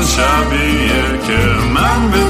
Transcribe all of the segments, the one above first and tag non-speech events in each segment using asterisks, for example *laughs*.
همون شبیه که من بدون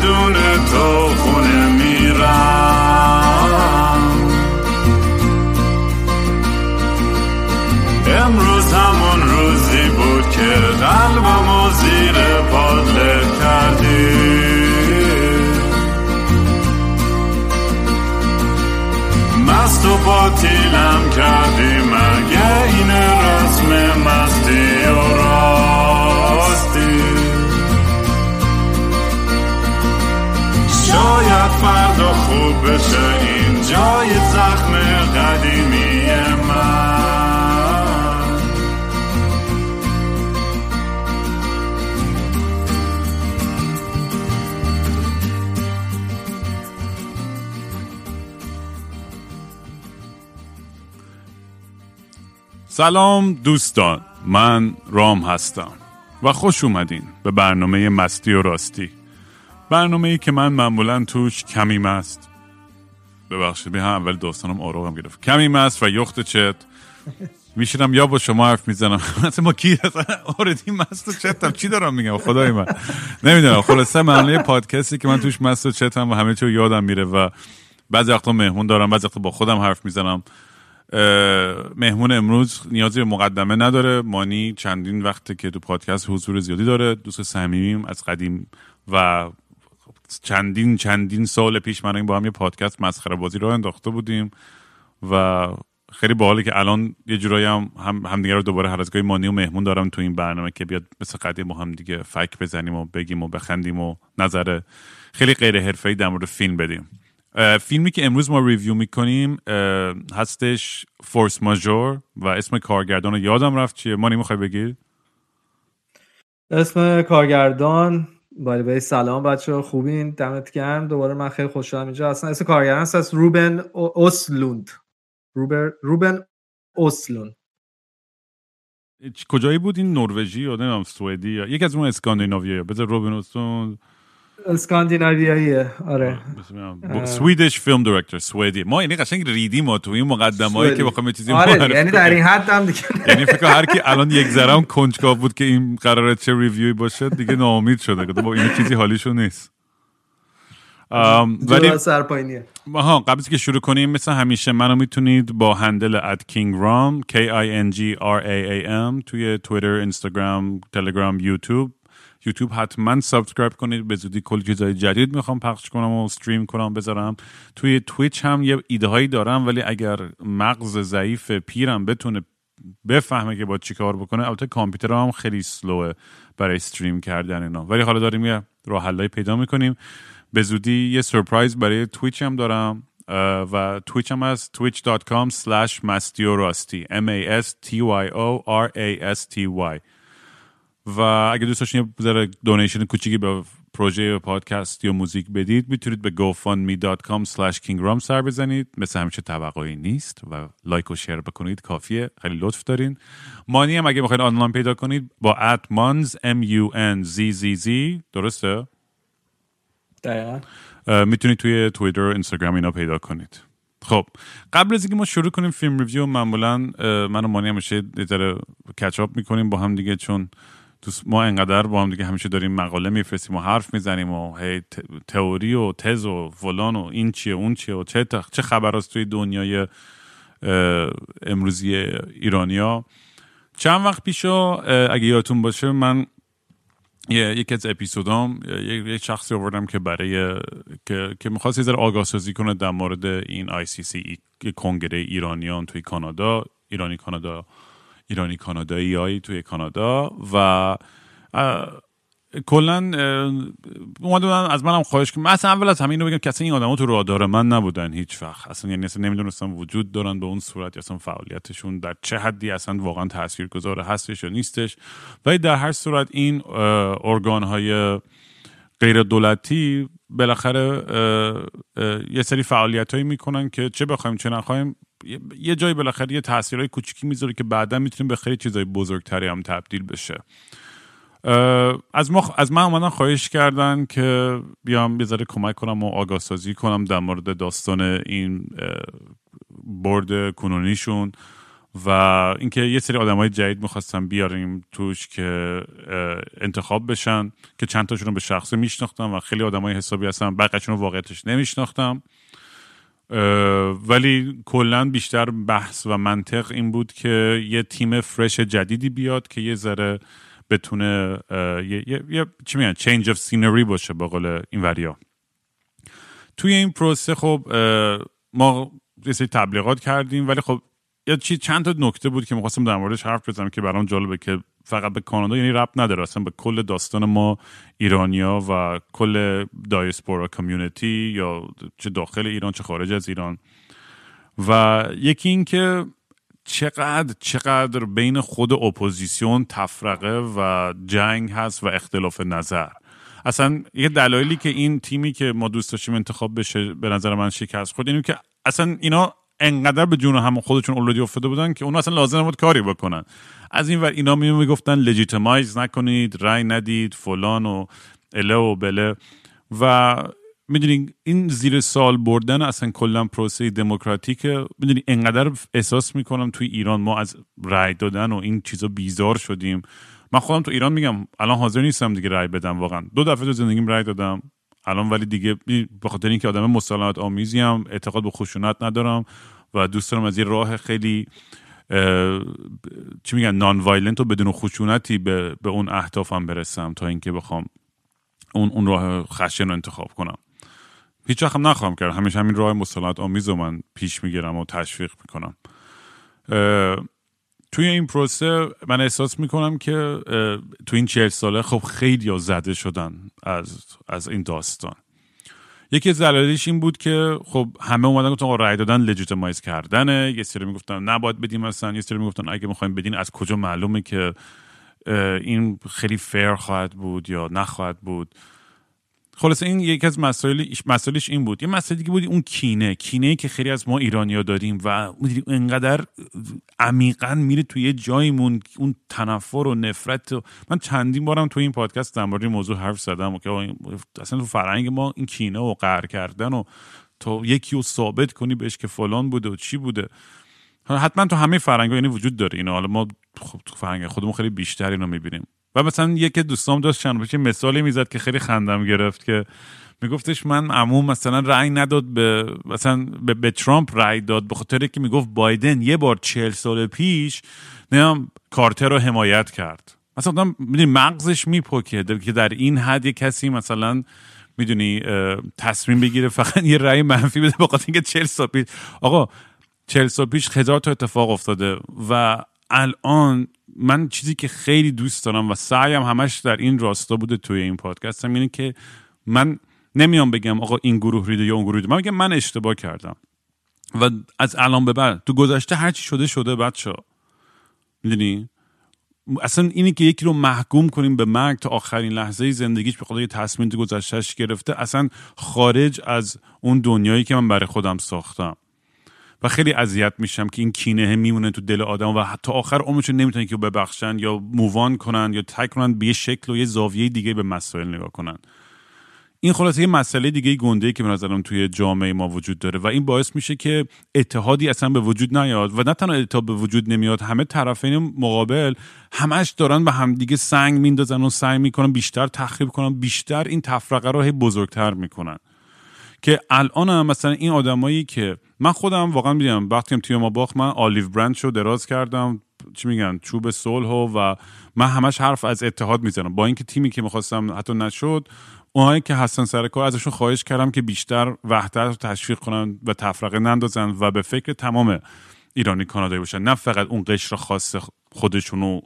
سلام دوستان من رام هستم و خوش اومدین به برنامه مستی و راستی. برنامه ای که من معمولا توش کمی مست. ببخشید هم اول دوستانم آروغم گرفت. کمی مست و یخت چت. میشینم یا با شما حرف می‌زنم. مثلا ما کی آردی مست و چتم چی دارم میگم؟ خدای من. نمی‌دونم. خلاصه معنی پادکستی که من توش مست و چتم و همه چی یادم میره و بعضی وقتا مهمون دارم بعضی وقتا با خودم حرف می‌زنم. مهمون امروز نیازی به مقدمه نداره. مانی چندین وقته که تو پادکست حضور زیادی داره. دوست صمیمیم از قدیم و چندین چندین سال پیش من با هم یه پادکست مسخره بازی رو انداخته بودیم و خیلی باحاله که الان یه جورایی هم هم همدیگه رو دوباره هر از گاهی مانی و مهمون دارم تو این برنامه که بیاد مثل قدیم با هم دیگه فک بزنیم و بگیم و بخندیم و نظر خیلی غیر حرفه‌ای در مورد فیلم بدیم. فیلمی که امروز ما ریویو می‌کنیم هستش فورس ماجور و اسم کارگردان رو یادم رفت چیه؟ ما نمی‌خوای بگیر اسم کارگردان باید به سلام بچه خوبین؟ دمت گرم. دوباره من خیلی خوشحالم اینجا. اصلا اسم کارگردان هست روبن اوسلوند. روبر روبن اوسلوند. کجایی بود این نروژی؟ یا نمی‌دونم سوئدی یا یکی از اون اسکاندیناویایی بذار روبن اوسلوند. اسکاندیناویاییه. آره. Swedish film director سوئدی. ما یعنی قشنگ ریدیم ما تو این مقدمه‌ای که بخوام چیزی آره یعنی در این حد هم دیگه یعنی فکر هر کی الان یک ذره کنجکاو بود که این قراره چه review ی باشه دیگه ناامید شده. بابا اینا چیزی حالیشون نیست. ولی سرپاینیه ها قبل که شروع کنیم مثل همیشه منو می‌تونید با handle at King Raam K I N G R A A M توی توییتر، اینستاگرام، تلگرام، یوتیوب یوتیوب حتما subscribe کنید. به زودی کلی چیزای جدید می‌خوام پخش کنم و stream کنم بذارم. توی تویچ هم یه ایده هایی دارم ولی اگر مغز ضعیف پیرم بتونه بفهمه که با چی کار بکنه البته کامپیوتر هم خیلی slow ـه برای stream کردن اینا. ولی حالا داریم یه راه پیدا می‌کنیم. به زودی یه surprise برای تویچ هم دارم و تویچ هم از twitch.com slash مستی و راستی m a s t y o r a s t y. و اگه دوست داشتین یه donation کوچیکی به پروژه پادکست یا موزیک بدید می‌تونید به gofundme.com slash kingraam سر بزنید. مثل همیشه توقعی نیست و لایک و share بکنید کافیه. خیلی لطف دارین. مانی هم اگه می‌خواید آنلاین پیدا کنید با @munzzz m u n z z z. درسته؟ دقیقا. می‌تونید توی توییتر و اینستاگرام اینا پیدا کنید. خب قبل از اینکه ما شروع کنیم film review معمولا من و مانی همیشه یه کچاپ می‌کنیم با هم دیگه چون ما انقدر با هم دیگه همیشه داریم مقاله میفرستیم و حرف می‌زنیم و هی تئوری و تز و فلان و این چیه اون چیه و چه چه خبر است توی دنیای امروزی ایرانیا. چند وقت پیشا اگه یادتون باشه من یکی از اپیزودام یک شخصی آوردم که برای که, که می‌خواست یه ذره آگاه سازی کنه در مورد این سی کنگره ایرانیان توی کانادا ایرانی کانادا ایرانی کانادایی توی کانادا و کلا اومدن از منم خواهش کنم. اصلا اول از همین رو بگم که اصلا این آدما تو رادار من نبودن هیچ وقت. اصلا یعنی اصلا نمی‌دونستم وجود دارن به اون صورت اصلا فعالیتشون در چه حدی اصلا واقعا تاثیرگذار هستش یا نیستش. ولی در هر صورت این ارگان های غیر دولتی بالاخره یه سری فعالیت هایی می‌کنن که چه بخوایم چه نخوایم یه جایی بالاخره یه تاثیرهای کوچیکی می‌ذاره که بعدا می‌تونیم به خیلی چیزای بزرگتری هم تبدیل بشه. از ما از من اومدن خواهش کردن که بیام ذره کمک کنم و آگاه کنم در مورد داستان این برد کنونیشون و اینکه یه سری آدمای جدید می‌خواستم بیاریم توش که انتخاب بشن که چند تاشون رو به شخصه میشناختم و خیلی آدمای حسابی هستن بقیه‌شون رو واقعیتش نمیشناختم. ولی کلا بیشتر بحث و منطق این بود که یه تیم fresh جدیدی بیاد که یه ذره بتونه یه, یه،, یه، چی میگن change of scenery باشه به قول این وریا. توی این پروسه خب ما یه سری تبلیغات کردیم ولی خب یا چی چند تا نکته بود که می‌خواستم در موردش حرف بزنم که برام جالبه که فقط به کانادا یعنی ربط نداره. اصلا به کل داستان ما ایرانیا و کل diaspora community یا چه داخل ایران چه خارج از ایران. و یکی این که چقدر چقدر بین خود اپوزیسیون تفرقه و جنگ هست و اختلاف نظر. اصلا یه دلایلی که این تیمی که ما دوست داشتیم انتخاب بشه به نظر من شکست خود اینه که اصلا اینا انقدر به جون هم خودشون اولادی افتاده بودن که اونا اصلا لازم بود کاری بکنن. از این ور اینا می می‌گفتن لجیتمایز نکنید رای ندید فلان و اله و بله و می‌دونی این زیر سال بردن اصلا کلا پروسه دموکراتیک می‌دونی انقدر احساس می‌کنم توی ایران ما از رای دادن و این چیزا بیزار شدیم. من خودم تو ایران میگم الان حاضر نیستم دیگه رای بدم واقعا. دو دفعه تو زندگیم رای دادم. الان ولی دیگه به خاطر اینکه آدم مسالمت آمیزی هم اعتقاد به خشونت ندارم و دوست دارم از یه راه خیلی چی میگن نان وایلنت و بدون خشونتی به, به اون اهدافم برسم تا اینکه بخوام اون اون راه خشن رو انتخاب کنم. هیچ هم نخواهم کرد. همیشه همین راه مسالمت آمیز رو من پیش می‌گیرم و تشویق می‌کنم. توی این پروسه من احساس می‌کنم که توی این چهل ساله خب خیلی زده شدن از, از این داستان. یکی از دلایلش این بود که خب همه اومدن گفتن رای دادن لجیتمایز کردنه. یه سری می‌گفتن نباید بدیم مثلا یه سری می‌گفتن اگه می‌خوایم بدین از کجا معلومه که این خیلی فیر خواهد بود یا نخواهد بود. خلاصه این یکی از مسائل مسائلش این بود. یه مسئله دیگه بود اون کینه. کینه ای که خیلی از ما ایرانیا داریم و انقدر عمیقا میره توی یه جایمون اون تنفر و نفرت و من چندین بارم توی این پادکست در مورد موضوع حرف زدم و که اصلا تو فرهنگ ما این کینه و قهر کردن و تا یکی رو ثابت کنی بهش که فلان بوده و چی بوده. حتما تو همه فرهنگ یعنی وجود داره. اینا حالا ما خب تو فرهنگ خودمون خیلی بیشتر اینو می‌بینیم. و مثلا یکی دوستام داشت چند پیش مثالی می‌زد که خیلی خندم گرفت که میگفتش من عموم مثلا رأی نداد به مثلا به, به ترامپ رأی داد به خاطر که می‌گفت بایدن یه بار چهل سال پیش نمی‌دونم کارتر رو حمایت کرد. مثلا می‌دونی مغزش میپکه که در این حد یه کسی مثلا می‌دونی تصمیم بگیره فقط یه رأی منفی بده به خاطر اینکه چهل سال پیش آقا چهل سال پیش هزار تا اتفاق افتاده و الان من چیزی که خیلی دوست دارم و سعیم همش در این راستا بوده توی این پادکست هم اینه که من نمیام بگم آقا این گروه ریده یا اون گروه ریده. من میگم من اشتباه کردم. و از الان به بعد تو گذشته هر چی شده شده بچه می‌دونی؟ اصلا اینی که یکی رو محکوم کنیم به مرگ تا آخرین لحظه زندگیش به خدا یه تصمیم گذشتهش گرفته اصلا خارج از اون دنیایی که من برای خودم ساختم. و خیلی اذیت میشم که این کینه میمونه تو دل آدم و حتی آخر عمرشون نمی‌تونن که ببخشن یا مووان کنن یا تک کنن به یه شکل و یه زاویه دیگه به مسائل نگاه کنن. این خلاصه یه مسئله دیگه گنده که به نظرم توی جامعه ما وجود داره و این باعث میشه که اتحادی اصلا به وجود نیاد و نه تنها اتحاد به وجود نمیاد همه طرفین مقابل همش دارن به همدیگه سنگ میندازن و سعی می‌کنن بیشتر تخریب کنن بیشتر این تفرقه رو بزرگتر می‌کنن. که الان هم مثلا این آدمایی که من خودم واقعا می‌دونم وقتی هم توی ما باخت من آلیو برند رو دراز کردم چی میگن چوب صلح و من همش حرف از اتحاد می‌زنم. با اینکه تیمی که می‌خواستم حتی نشد اونهایی که هستن سر کار ازشون خواهش کردم که بیشتر وحدت رو تشویق کنن و تفرقه نندازن و به فکر تمام ایرانی کانادایی باشن. نه فقط اون قشر خاص خودشونو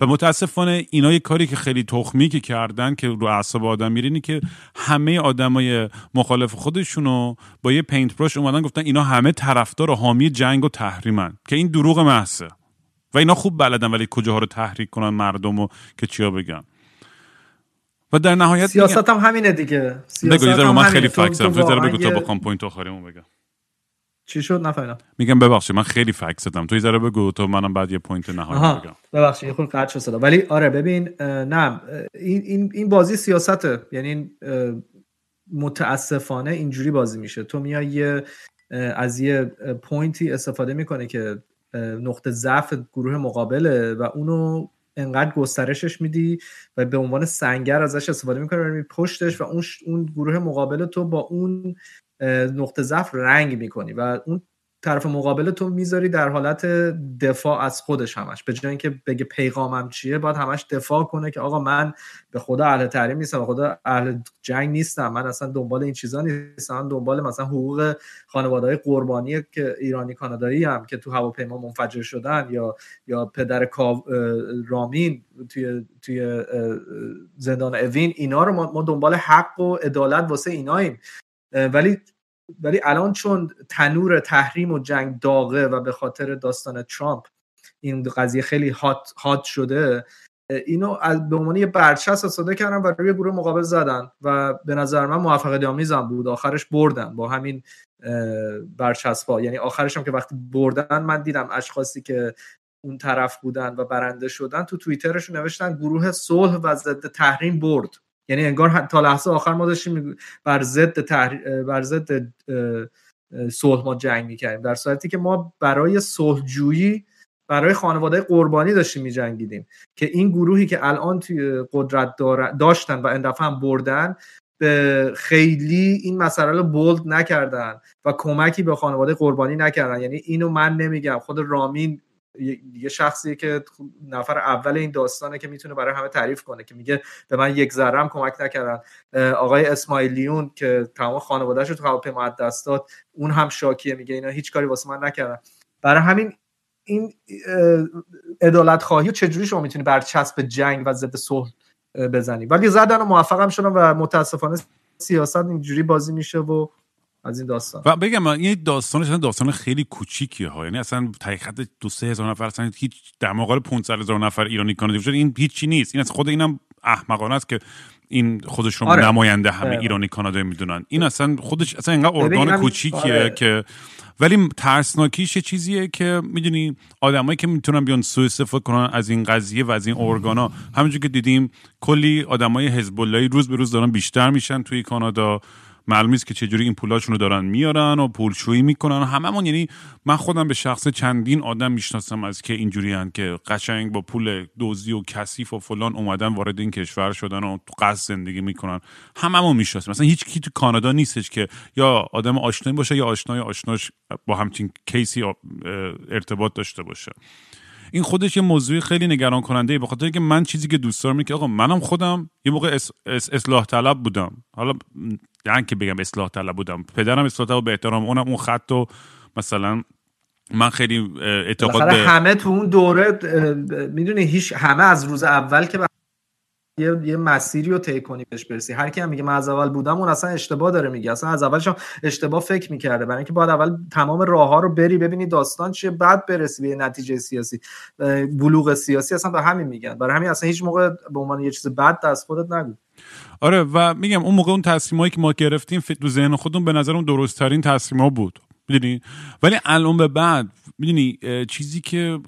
و متاسفانه اینا یه کاری که خیلی تخمی که کردن که رو اعصاب آدم میرینی که همه آدمای مخالف خودشونو با یه paint brush اومدن گفتن اینا همه طرفدار و حامی جنگ و تحریمن که این دروغ محضه. و اینا خوب بلدن ولی کجاها رو تحریک کنن مردم و که چیا بگن. و در نهایت سیاست هم همینه دیگه. بگو یه من خیلی فکس بگو تا با point آخریمو بگم. چی شد؟ نفهمیدم. میگم ببخشید من خیلی فکس زدم. تو ذره بگو تو منم بعد یه point نهایی بگم. ببخشید یه خورده قطع شد ولی آره ببین نه این این این بازی سیاسته. یعنی متاسفانه اینجوری بازی میشه. تو میای یه از یه پوینتی استفاده می‌کنه که نقطه ضعف گروه مقابله و اونو انقدر گسترشش میدی و به عنوان سنگر ازش استفاده می‌کنه پشتش و اون اون گروه مقابل تو با اون نقطه ضعف رنگ می‌کنی و اون طرف مقابل تو می‌ذاری در حالت دفاع از خودش همش. به جای اینکه بگه پیغامم چیه باید همش دفاع کنه که آقا من به خدا اهل تحریم نیستم به خدا اهل جنگ نیستم. من اصلا دنبال این چیزا نیستم. من دنبال مثلا حقوق خانواده های قربانی که ایرانی کانادایی هم که تو هواپیما منفجر شدن یا یا پدر رامین توی توی زندان اوین اینا رو ما دنبال حق و عدالت واسه ایناییم. ولی ولی الان چون تنور تحریم و جنگ داغه و به خاطر داستان ترامپ این قضیه خیلی هات, هات شده اینو از به عنوان یه برچسب استفاده کردن و روی گروه مقابل زدن و به نظر من موفقیت آمیزم بود. آخرش بردن با همین برچسبا یعنی آخرش هم که وقتی بردن من دیدم اشخاصی که اون طرف بودن و برنده شدن تو توییترشون نوشتن گروه صلح و ضد تحریم برد. یعنی انگار تا لحظه آخر ما داشتیم بر ضد تحر... بر ضد صلح ما جنگ می‌کردیم. در صورتی که ما برای صلحجویی برای خانواده قربانی داشتیم میجنگیدیم که این گروهی که الان توی قدرت داشتن و اندفعه هم بردن به خیلی این مسئله رو بولد نکردن و کمکی به خانواده قربانی نکردن. یعنی اینو من نمیگم خود رامین یه شخصی که نفر اول این داستانه که می‌تونه برای همه تعریف کنه که میگه به من یک ذره هم کمک نکردن. آقای اسماعیلیون که تمام خانوادهش رو تو هواپیما دست داد اون هم شاکیه میگه اینا هیچ کاری واسه من نکردن. برای همین این عدالت خواهی چجوری شما می‌تونی بر چسب جنگ و ضد صلح بزنی؟ ولی زدن و موفقم شدن و متاسفانه سیاست اینجوری بازی میشه و از این داستان و بگم این داستانش داستان خیلی کوچیکیه ها یعنی اصلا حقیقت دو سه هزار نفر اصلا هیچ در مقابل 500 هزار نفر ایرانی کانادی وجود این هیچی نیست این از خود اینم احمقانه است که این خودش رو آره. نماینده همه آره. ایرانی کانادایی می‌دونن این اصلا خودش اصلا اینقدر ارگان کوچیکیه آره. که ولی ترسناکیش چیزیه که می‌دونی آدمایی که می‌تونن بیان سوء استفاده کنن از این قضیه و از این ارگانا همونجور که دیدیم کلی آدمای حزب روز به روز دارن بیشتر میشن توی کانادا معلوم نیست که چجوری این پولاشون رو دارن میارن و پولشویی می‌کنن. و هممون یعنی من خودم به شخص چندین آدم می‌شناسم از که اینجوری که قشنگ با پول دزدی و کثیف و فلان اومدن وارد این کشور شدن و تو قصد زندگی می‌کنن. هممون می‌شناسیم. مثلا هیچ کی تو کانادا نیستش که یا آدم آشنایی باشه یا آشنای آشناش با همچین کیسی ارتباط داشته باشه. این خودش یه موضوع خیلی نگران کننده به خاطر اینکه من چیزی که دوست دارم که آقا منم خودم یه موقع اصلاح طلب بودم. حالا یعنی که بگم اصلاح طلب بودم. پدرم اصلاح طلب به احترام اونم اون خط و مثلا من خیلی اعتقاد به همه تو اون دوره می‌دونی هیچ همه از روز اول که یه, یه مسیری رو طی کنی بهش برسی. هر کی هم میگه من از اول بودم اون اصلا اشتباه داره میگه. اصلا از اولش اشتباه فکر می‌کرده. برای اینکه باید اول تمام راه ها رو بری ببینی داستان چیه بعد برسی به نتیجه سیاسی. بلوغ سیاسی اصلا به همین میگن. برای همین اصلا هیچ موقع به عنوان یه چیز بد دست خودت نگو. آره و میگم اون موقع اون تصمیمایی که ما گرفتیم تو ذهن خودمون به نظر اون درست ترین تصمیم بود. می‌دونی؟ ولی الان به بعد می‌دونی چیزی که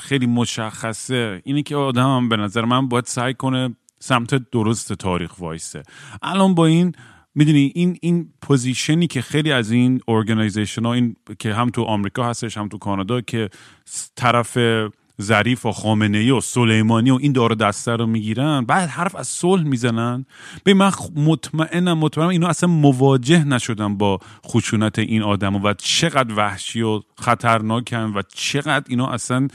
خیلی مشخصه اینه که آدم هم به نظر من باید سعی کنه سمت درست تاریخ وایسه. الان با این می‌دونی این این position ی که خیلی از این organization ها این که هم تو آمریکا هستش هم تو کانادا که طرف ظریف و خامنه ای و سلیمانی و این دار و دسته رو می‌گیرن بعد حرف از صلح می‌زنن. به من مطمئنم مطمئنم اینو اصلا مواجه نشدن با خشونت این آدم و چقدر وحشی و خطرناکن و چقدر اینا اصلا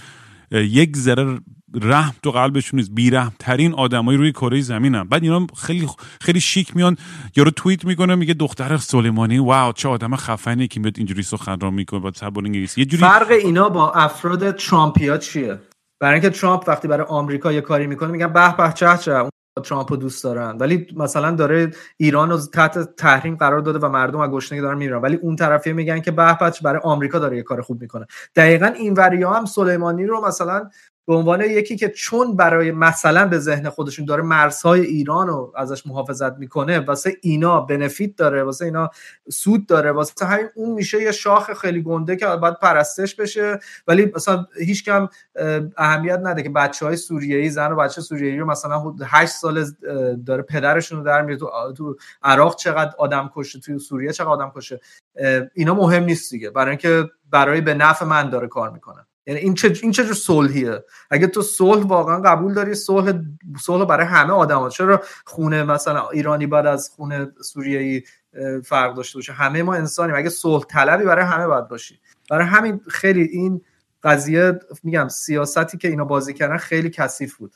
یک ذره رحم تو قلبشون نیست بیرحم ترین آدمای روی کره زمینن. بعد اینا خیلی خیلی شیک میان یارو توییت می‌کنه میگه دختر سلیمانی واو چه آدم خفنی که میاد اینجوری سخنرانی می‌کنه با زبان انگلیسی. یه جوری فرق اینا با افراد ترامپیا چیه؟ برای اینکه ترامپ وقتی برای آمریکا یه کاری می‌کنه میگن به به چه چه ترامپ رو دوست دارن. ولی مثلا داره ایران رو تحت تحریم قرار داده و مردم از گشنگی دارن میرن ولی اون طرفی میگن که به برای آمریکا داره یه کار خوب می‌کنه. دقیقا این وریا هم سلیمانی رو مثلا به عنوان یکی که چون برای مثلا به ذهن خودشون داره مرزهای ایران رو ازش محافظت می‌کنه واسه اینا بنفیت داره واسه اینا سود داره واسه همین اون میشه یه شاخ خیلی گنده که باید پرستش بشه. ولی مثلا هیچ کم اهمیت نده که بچه های سوریه‌ای زن و بچه سوریه‌ای رو مثلا 8 سال داره پدرشون رو در میره. تو, تو عراق چقدر آدم کشه توی سوریه چقدر آدم کشه؟ اینا مهم نیست دیگه. برای اینکه برای به نفع من داره کار می‌کنه. یعنی این چه این چه صلحیه؟ اگه تو صلح واقعا قبول داری صلح صلح برای همه آدما چرا خونه مثلا ایرانی بعد از خونه سوریه‌ای فرق داشته باشه؟ همه ما انسانیم. اگه صلح طلبی برای همه باید باشی. برای همین خیلی این قضیه میگم سیاستی که اینا بازی کردن خیلی کثیف بود.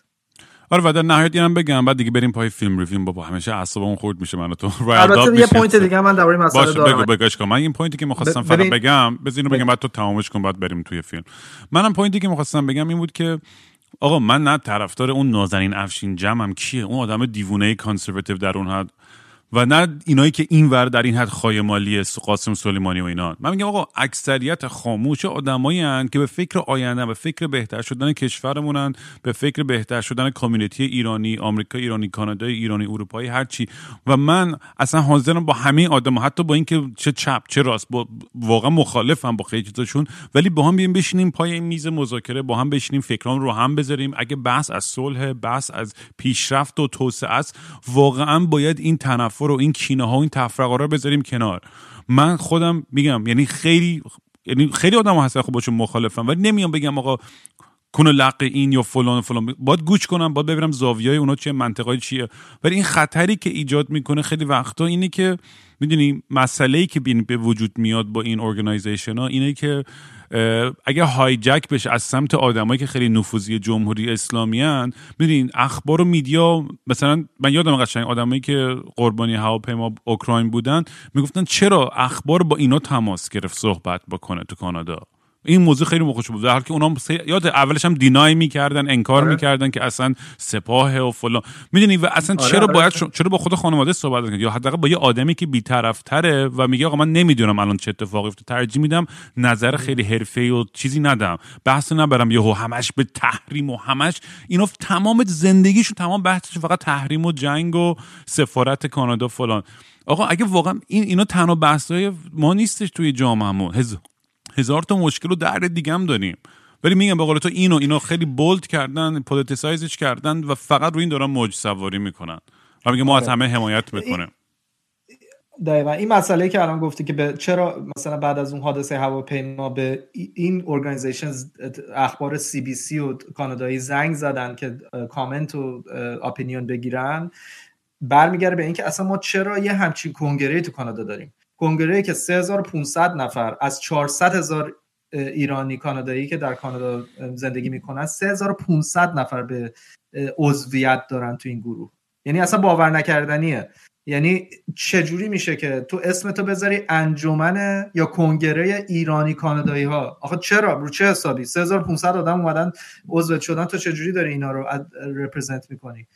آره و در نهایت اینم بگم بعد دیگه بریم پای film review. بابا همیشه اعصابمون خورد میشه من تو البته یه point دیگه من درباره مسئله باشه دارم. بگو بگاش من این point ی که می‌خواستم فقط بگم بزنین بگم بعد تو تمامش کن بعد بریم توی فیلم. منم point ی که می‌خواستم بگم این بود که آقا من نه طرفدار اون نازنین افشین جمعم کیه؟ اون آدم دیوونه conservative در اون حد و نه اینایی که این ور در این حد خایه‌مالی قاسم سلیمانی و اینا. من میگم آقا اکثریت خاموش آدمایی که به فکر آینده به فکر بهتر شدن کشورمونن به فکر بهتر شدن کامیونیتی ایرانی آمریکا ایرانی کانادا ایرانی اروپایی هر چی. و من اصلا حاضرم با همه آدم حتی با اینکه چه چپ چه راست با واقعا مخالفم با خیلی چیزاشون ولی با هم بیایم بشینیم پای میز مذاکره با هم بشینیم فکرام رو هم بذاریم. اگه بحث از صلح بحث از پیشرفت و توسعه است واقعا باید این تنفر تنفر و این کینه ها و این تفرقه رو بذاریم کنار. من خودم میگم یعنی خیلی یعنی خیلی آدم هستن خب باهاشون مخالفم ولی نمیام بگم آقا کون لق این یا فلان و فلان. باید گوش کنم باید ببینم زاویه اونا چیه منطقش چیه. ولی این خطری که ایجاد می‌کنه خیلی وقتا اینه که می‌دونی مسئله ای که به وجود میاد با این organization ها اینه که اگه hijack بشه از سمت آدمایی که خیلی نفوذی جمهوری اسلامی ان می‌دونین اخبار و media مثلا من یادم قشنگ آدمایی که قربانی هواپیما اوکراین بودن می‌گفتن چرا اخبار با اینا تماس گرفت صحبت بکنه تو کانادا؟ این موضوع خیلی مخوش بود. در حالی که اونا یاد اولش هم دینای می‌کردن انکار آره. می‌کردن که اصلا سپاه و فلان. می‌دونی و اصلا آره چرا آره. باید چرا با خود خانواده صحبت کنید یا حداقل با یه آدمی که بیطرفتره و میگه آقا من نمی‌دونم الان چه اتفاقی افتاد. ترجیح میدم نظر خیلی حرفه‌ای و چیزی ندم. بحث نبرم یهو همش به تحریم و همش. اینا تمام زندگیشون تمام بحثش فقط تحریم و جنگ و سفارت کانادا فلان. آقا اگه واقعا این اینا تنها بحثای ما نیستش توی جامعهمون. هزار تا مشکل و درد دیگه هم داریم. ولی میگم به قول تو اینو اینو خیلی bold کردن politicize ش کردن و فقط روی این دارن موج سواری می‌کنن. و میگه ما از. همه حمایت بکنیم دقیقا. این مسئله که الان گفتی که به چرا مثلا بعد از اون حادثه هواپیما به این organization اخبار CBC و کانادایی زنگ زدن که کامنت و اپینیون بگیرن برمیگرده به اینکه اصلا ما چرا یه همچین کنگره تو کانادا داریم؟ کنگره که 3500 نفر از 400 هزار ایرانی کانادایی که در کانادا زندگی می‌کنن 3500 نفر به عضویت دارن تو این گروه. یعنی اصلا باور نکردنیه. یعنی چجوری میشه که تو اسمتو بذاری انجمن یا کنگره ایرانی کانادایی ها آخه چرا؟ رو چه حسابی؟ 3500 آدم اومدن عضو شدن تو چجوری داری اینا رو رپرزنت می‌کنی؟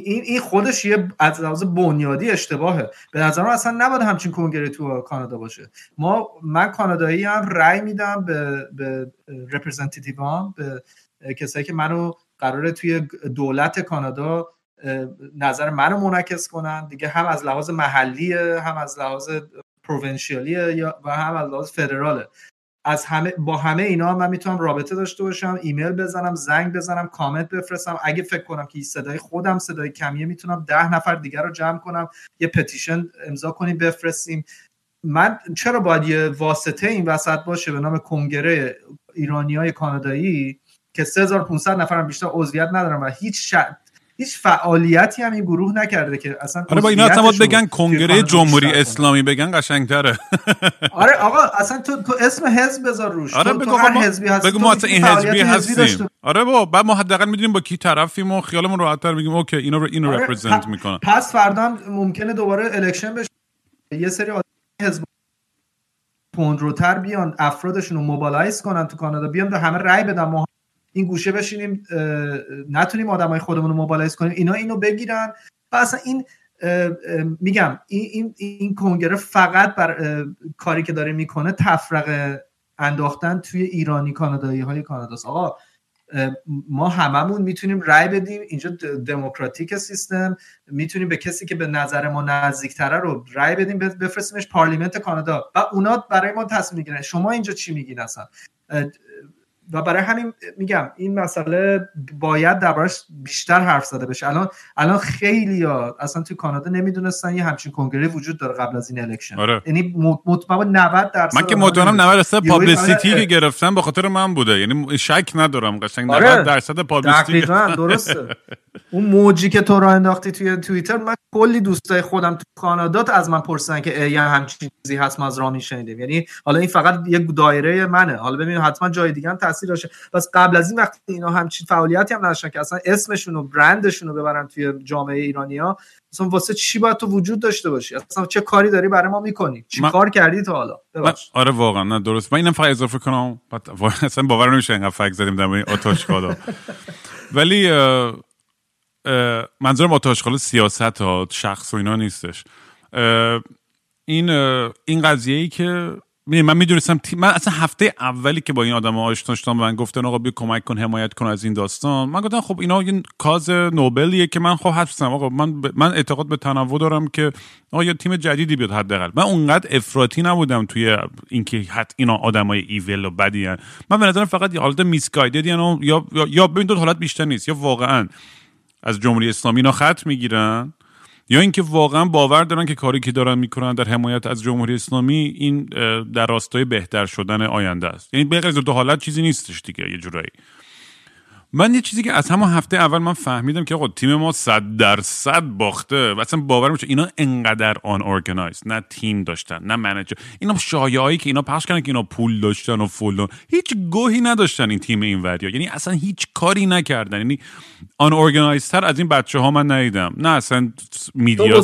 این این خودش یه از لحاظ بنیادی اشتباهه. به نظر من اصلا نباید همچین کنگره تو کانادا باشه. ما من کانادایی هم رأی میدم به به رپرزنتیتیوان به کسایی که منو قراره توی دولت کانادا نظر منو منعکس کنن. دیگه هم از لحاظ محلی هم از لحاظ پروونشیالی و هم از لحاظ فدراله از همه با همه اینا من می‌تونم رابطه داشته باشم ایمیل بزنم زنگ بزنم کامنت بفرستم. اگه فکر کنم که صدای خودم صدای کمیه می‌تونم ده نفر دیگر رو جمع کنم یه پتیشن امضا کنیم بفرستیم. من چرا باید یه واسطه این وسط باشه به نام کنگره ایرانی های کانادایی که 3500 نفر بیشتر عضویت ندارم و هیچ هیچ فعالیتی هم این گروه نکرده که اصلا آره با اینا اصلا بگن کنگره جمهوری اسلامی بگن قشنگتره. *laughs* آره آقا اصلا تو, تو اسم حزب بذار روش. آره بگو هر حزبی هست. بگو ما اصلا این حزبی هستیم. آره با بعد ما حداقل می‌دونیم با کی طرفیم و خیالمون راحت‌تر میگیم okay اینا رو اینو آره represent می‌کنن. پس فردا ممکنه دوباره election بشه. یه سری آدم حزب پوندروتر بیان افرادشون رو mobilize کنن تو کانادا بیان همه رای بدن. این گوشه بشینیم نتونیم آدمای خودمون رو mobilize کنیم. اینا اینو بگیرن. و اصلا این میگم این این این کنگره فقط بر کاری که داره می‌کنه تفرقه انداختن توی ایرانی کانادایی های کاناداست. آقا ما هممون می‌تونیم رای بدیم. اینجا دموکراتیک سیستم. می‌تونیم به کسی که به نظر ما نزدیکتره رو رای بدیم بفرستیمش پارلیمنت کانادا. و اونا برای ما تصمیم می‌گیرن. شما اینجا چی میگین اصلا؟ و برای همین میگم این مسئله باید دربارش بیشتر حرف زده بشه. الان الان خیلی ها اصلا توی کانادا نمی‌دونستن یه همچین کنگره وجود داره قبل از این election آره. یعنی مطمئن 90 درصد من که مطمئنم 90 درصد publicity که گرفتن به خاطر من بوده. یعنی شک ندارم قشنگ 90 آره. درصد publicity دقیقاً درسته. اون موجی که تو راه انداختی توی توییتر من کلی دوستای خودم تو کانادا از من پرسیدن که یه همچین چیزی هست ما از رامین شنیدیم یعنی حالا این فقط یه دایره منه. حالا ببینیم حتما جای دیگه هم تاثیر داشته. بس قبل از این وقتی اینا همچین فعالیتی هم نداشتن که اصلا اسمشون و برندشون رو ببرن توی جامعه ایرانیا اصلا واسه چی باید تو وجود داشته باشی؟ اصلا چه کاری داری برای ما می‌کنی؟ چی من... کار کردی تا حالا؟ من... آره واقعا. نه درست. من اینم فقط اضافه کنم. اصلا باور نمیشه اینقدر فکر زدیم در مورد *laughs* ولی منظورم آتاشخال سیاست ها شخص و اینا نیستش. این این قضیه ای که من می‌دونستم من اصلا هفته اولی که با این آدم آشنا شدم من گفتن آقا بیا کمک کن حمایت کن از این داستان. من گفتم خب اینا این کاز نوبلیه که من خب حدسم آقا من ب... من اعتقاد به تنوع دارم که آقا یه تیم جدیدی بیاد حداقل. من اونقدر افراطی نبودم توی اینکه حت اینا آدمای ایول و بدی هن. من به نظرم فقط یه حالت میسگایدد یا یا یا ببین دو حالت بیشتر نیست. یا واقعا از جمهوری اسلامی اینا خط می‌گیرن یا اینکه واقعا باور دارن که کاری که دارن می‌کنن در حمایت از جمهوری اسلامی این در راستای بهتر شدن آینده است. یعنی به غیر دو حالت چیزی نیستش دیگه یه جورایی. من یه چیزی که از همون هفته اول من فهمیدم که آقا تیم ما صد درصد باخته و اصلا باور میشه اینا انقدر آن ارگنایز نه تیم داشتن نه منیجر اینا شایعایی که اینا پخش کردن که اینا پول داشتن و فول هیچ گوهی نداشتن این تیم این وریا. یعنی اصلا هیچ کاری نکردن. یعنی unorganized تر از این بچه ها من ندیدم. نه اصلا media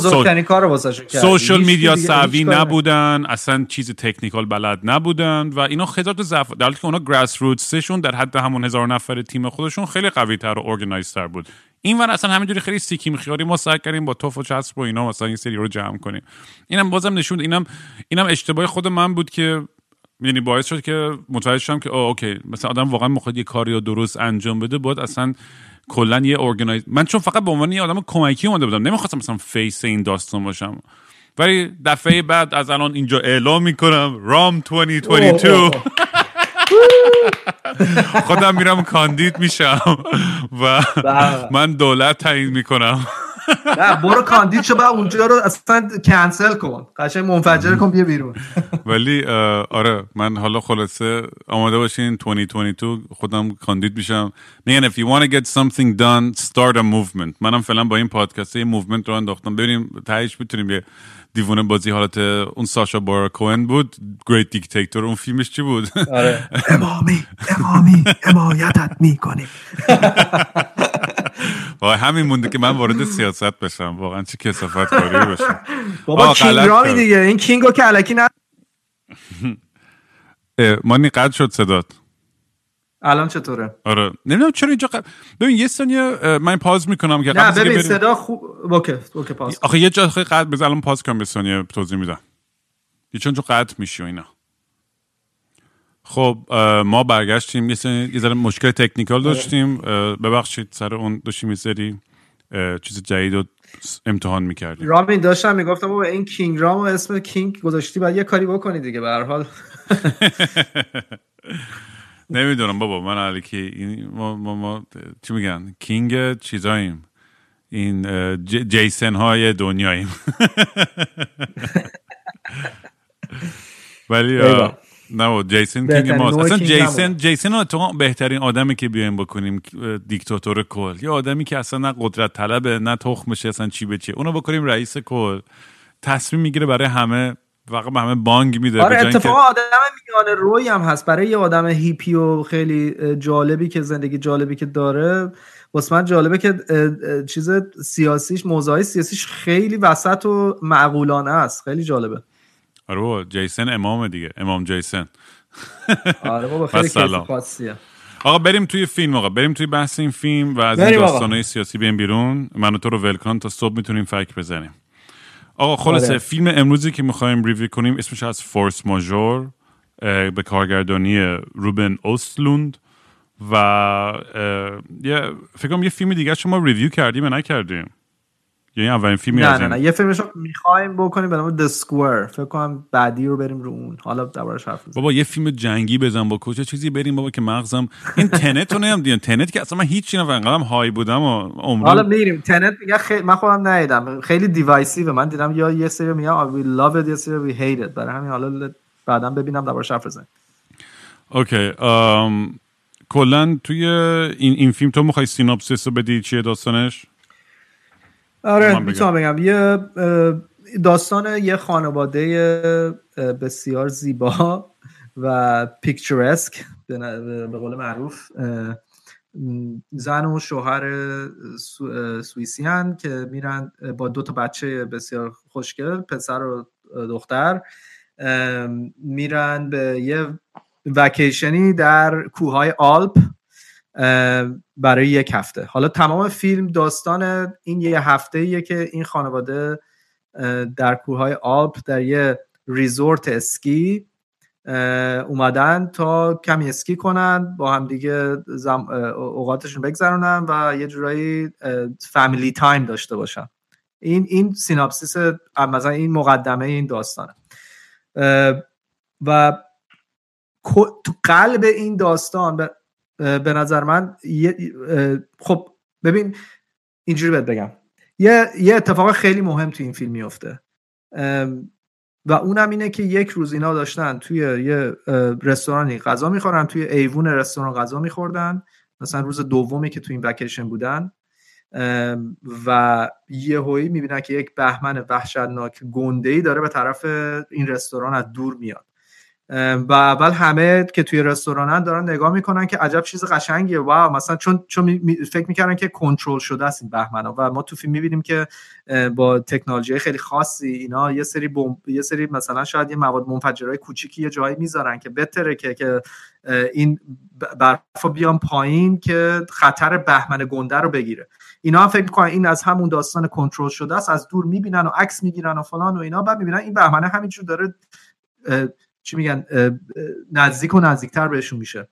social media savvy نبودن. اصلا چیز technical بلد نبودن و اینا خیلی ضعف در که اونا grassroots شون در حد همون هزار نفر تیم خودشون خیلی قوی تر و organized تر بود. این ور اصلا همینجوری خیلی سیکیم خیاری ما سعی کردیم با تف و چسب و اینا مثلا این سری رو جمع کنیم. اینم بازم نشون اینم اینم اشتباه خود من بود که یعنی باعث شد که متوجه شدم که okay مثلا آدم واقعا می‌خواد یه کاری رو درست انجام بده باید اصلا کلا یه organize من چون فقط به عنوان یه آدم کمکی اومده بودم نمی‌خواستم مثلا face این داستان باشم. ولی دفعه بعد از الان اینجا اعلام می‌کنم رام 2022 *laughs* *laughs* خودم میرم کاندید میشم و من دولت تعیین می‌کنم. نه برو کاندید شو اونجا رو اصلا کنسل کن. قشنگ منفجر کن بیا بیرون. *laughs* ولی آره من حالا خلاصه آماده باشین 2022 خودم کاندید میشم. میگن if you want to get something done start a movement. منم فعلا با این پادکست یه movement رو انداختم. ببینیم تهش می‌تونیم یه دیوونه بازی حالت اون ساشا بارا کوهن بود. Great Dictator اون فیلمش چی بود؟ آره. *laughs* حمایتی حمایتی حمایتت می‌کنیم. *laughs* وای همین مونده که من وارد سیاست بشم. واقعا چه کثافت کاری بشم. بابا king دیگه. این king و که الکی نه *laughs* مانی قطع شد صدات. الان چطوره؟ آره. نمی‌دونم چرا اینجا قطع... ببین یه ثانیه من pause می‌کنم که نه ببین صدا خوب okay okay pause آخه یه جا قطع بذار الان pause کنم یه ثانیه توضیح میدم. یه چون قطع میشی و اینا. خب ما برگشتیم یه ذره مشکل technical داشتیم. ببخشید سر اون داشتیم یه چیز جدید رو امتحان می‌کردیم. رامین داشتم می‌گفتم بابا این کینگ رام و اسم کینگ گذاشتی بعد یه کاری بکنی دیگه به هر حال. *laughs* نمی‌دونم بابا من علیکی این ما, ما, ما چی میگن؟ کینگ چیزاییم. این جیسن های دنیاییم. ولی نه جیسن کینگ ماست. اصلا جیسن جیسن تو بهترین آدمی که بیایم بکنیم دیکتاتور کل. یه آدمی که اصلا نه قدرت طلبه نه تخمشه اصلا چی به چی اونو بکنیم رئیس کل. تصمیم می‌گیره برای همه واقعا به همه بانگ میده آره اتفاقا آدم میانه روی هم هست. برای یه آدم هیپی و خیلی جالبی که زندگی جالبی که داره واسه من جالبه که چیز سیاسیش موضوعی سیاسیش خیلی وسط و معقولانه است. خیلی جالبه. آره جیسن امام دیگه. امام جیسن. آره بابا *laughs* خیلی خاصیه. آقا بریم توی فیلم آقا. بریم توی بحث این فیلم و از این داستانهای سیاسی بیایم بیرون. من و تو رو ولکن تا صبح می‌تونیم فک بزنیم. آقا خلاصه آره. فیلم امروزی که می‌خوایم review کنیم اسمش هست Force Majeure به کارگردانی روبن اوستلوند و یه فکر کنم یه فیلم دیگه شما review کردیم یا نکردیم یعنی اولین فیلمی نه نه نه. یه فیلمش رو می‌خوایم بکنیم به نام The Square. فکر کنم بعدی رو بریم رو اون. حالا دربارش حرف بابا یه فیلم جنگی بزن بکش چیزی بریم بابا که مغزم این Tenet رو نمی‌دونم. Tenet که اصلا من هیچی نفهم. انقدرم high بودم و حالا عمرم میریم. Tenet میگه خیلی من خودم ندیدم. خیلی divisive من دیدم یا یه سری میگن we love it. یه سری we hate it. برای همین حالا بعدا ببینم دربارش حرف بزنیم. okay. ام... کلا توی این این فیلم تو می‌خوای synopsis رو بدی چیه داستانش؟ آره. می‌تونم بگم یه داستان یه خانواده بسیار زیبا و پیکچرسک به قول معروف زن و شوهر سو- سوئیسی هن که میرن با دو تا بچه بسیار خوشگل پسر و دختر میرن به یه وکیشنی در کوههای آلپ برای یک هفته. حالا تمام فیلم داستان این یه هفته ایه که این خانواده در کوههای آلپ در یه resort اسکی اومدن تا کمی اسکی کنن با هم دیگه زم... اوقاتشون بگذرونن و یه جورایی family time داشته باشن. این این synopsis مثلا این مقدمه این داستانه. و تو قلب این داستان به, نظر من یه- خب ببین اینجوری بهت بگم. یه, یه اتفاق خیلی مهم تو این فیلم میفته و اونم اینه که یک روز اینا داشتن توی یه رستورانی غذا می‌خورن توی ایوون رستوران غذا میخوردن. مثلا روز دومی که توی این وکیشن بودن. و یهویی می‌بینن که یک بهمن وحشتناک گنده ای داره به طرف این رستوران از دور میاد. و اول همه که توی رستورانن دارن نگاه می‌کنن که عجب چیز قشنگیه. واو مثلا چون چون می- فکر می‌کردن که کنترل شده است این بهمنا و ما تو فیلم می‌بینیم که با تکنولوژی خیلی خاصی اینا یه سری بمب یه سری مثلا شاید یه مواد منفجرهای کوچیکی یه جایی می‌ذارن که بتره که که این برفا بیان پایین که خطر بهمن گنده رو بگیره. اینا هم فکر می‌کنن این از همون داستان کنترل شده است از دور می‌بینن و عکس می‌گیرن و فلان و اینا بعد می‌بینن این بهمنه همینجور داره چی میگن نزدیک و نزدیکتر بهشون میشه.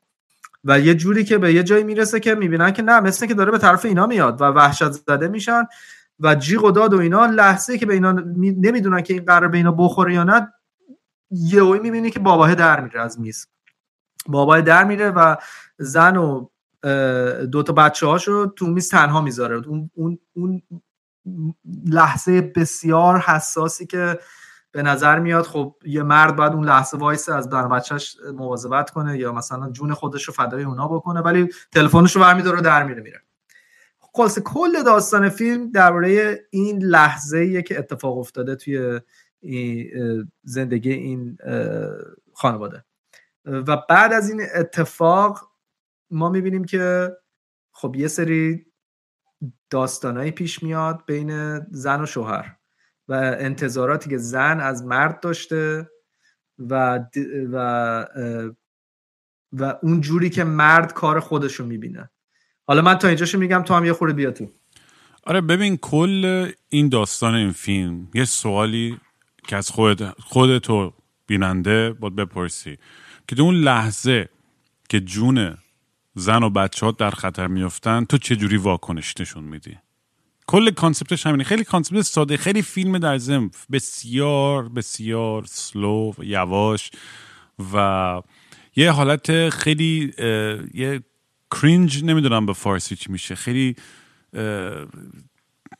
و یه جوری که به یه جایی می‌رسه که می‌بینن که نه مثل که داره به طرف اینا میاد و وحشت زده میشن و جیغ و داد و اینا لحظه که به اینا می- نمی‌دونن که این قرار به اینا بخوره یا نه یهویی می‌بینی که باباه در میره از میز. باباه در میره و زن و دو تا بچه هاشو تو میز تنها می‌ذاره. اون, اون, اون لحظه بسیار حساسی که به نظر میاد خب یه مرد باید اون لحظه وایسه از و بچهش مواظبت کنه یا مثلا جون خودش رو فدای اونا بکنه ولی تلفنش رو برمیداره و در میره میره. خلاصه کل داستان فیلم درباره این لحظه ایه که اتفاق افتاده توی این زندگی این خانواده. و بعد از این اتفاق ما می‌بینیم که خب یه سری داستانایی پیش میاد بین زن و شوهر. و انتظاراتی که زن از مرد داشته و و و اون جوری که مرد کار خودش رو می‌بینه. حالا من تا اینجاشو میگم تو هم یه خورده بیا تو. آره ببین کل این داستان این فیلم یه سوالی که از خود خودتو بیننده باید بپرسی که تو اون لحظه که جون زن و بچه ها در خطر میفتن تو چجوری واکنش نشون میدی؟ کل concept ش همینه. خیلی concept ساده خیلی فیلم در ضمن. بسیار بسیار slow و یواش و یه حالت خیلی یه کرینج نمی‌دونم به فارسی چی میشه. خیلی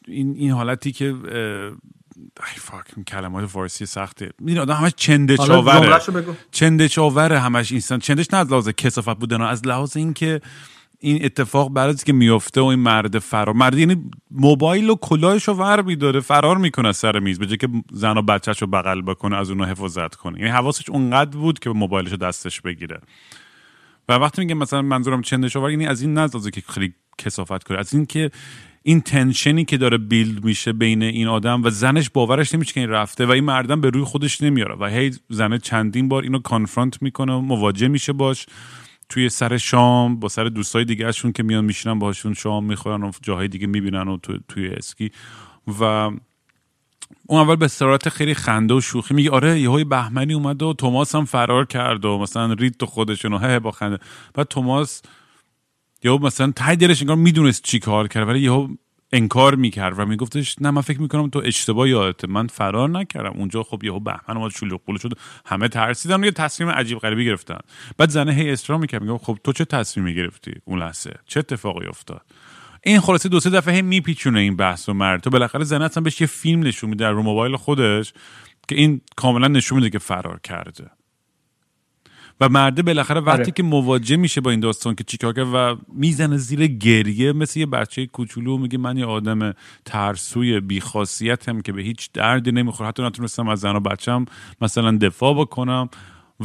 این این حالتی که ای فاک این کلمات فارسی سخته. می‌دونی آدم همش چنده چاوره چنده چاوره همش اینسان چندش نه از لحاظ کسافت بودن از لحاظ اینکه این اتفاق از که میفته و این مرد فرار مرد یعنی موبایل و کلاهش رو ور میداره فرار می‌کنه سر میز به جای که زن و بچهش رو بغل بکنه از اونها حفاظت کنه. یعنی حواسش اونقدر بود که موبایلش رو دستش بگیره. و وقتی میگم مثلا منظورم چندش آور یعنی از این نزازه که خیلی کسافت کنه از این که این تنشنی که داره بیلد میشه بین این آدم و زنش باورش نمیشه که این رفته و این مردم به روی خودش نمیاره و هی زنه چندین بار اینو کانفرانت می‌کنه و مواجه میشه باش. توی سر شام با سر دوستای دیگه ازشون که میان میشینن باهاشون شام می‌خورن و جاهای دیگه می‌بینن و تو، توی اسکی. و اون اول به صورت خیلی خنده و شوخی میگه آره یهوی بهمنی اومد و توماس هم فرار کرد و مثلا رید تو خودشون و هه با خنده. بعد توماس یهو مثلا ته دلش انگار می‌دونست چی کار کرد ولی یهو انکار می‌کرد و میگفتش نه من فکر می‌کنم تو اشتباه یادته. من فرار نکردم. اونجا خب یهو بهمن اومد شلوغ قول شد همه ترسیدن. و یه تصمیم عجیب غریبی گرفتن. بعد زنه هی اصرار می‌کرد. میگم خب تو چه تصمیمی گرفتی اون لحظه؟ چه اتفاقی افتاد؟ این خلاصه دو سه دفعه هی میپیچونه این بحث و مرد. تو بالاخره زنه اصلا بهش یه فیلم نشون میده رو موبایل خودش که این کاملا نشون میده که فرار کرده. و مرده بالاخره وقتی آره. که مواجه میشه با این داستان که چیکار کرد و می‌زنه زیر گریه مثل یه بچه کوچولو میگه من یه آدم ترسوی بیخاصیتم که به هیچ دردی نمی‌خوره. حتی نتونستم از زن و بچم مثلا دفاع بکنم.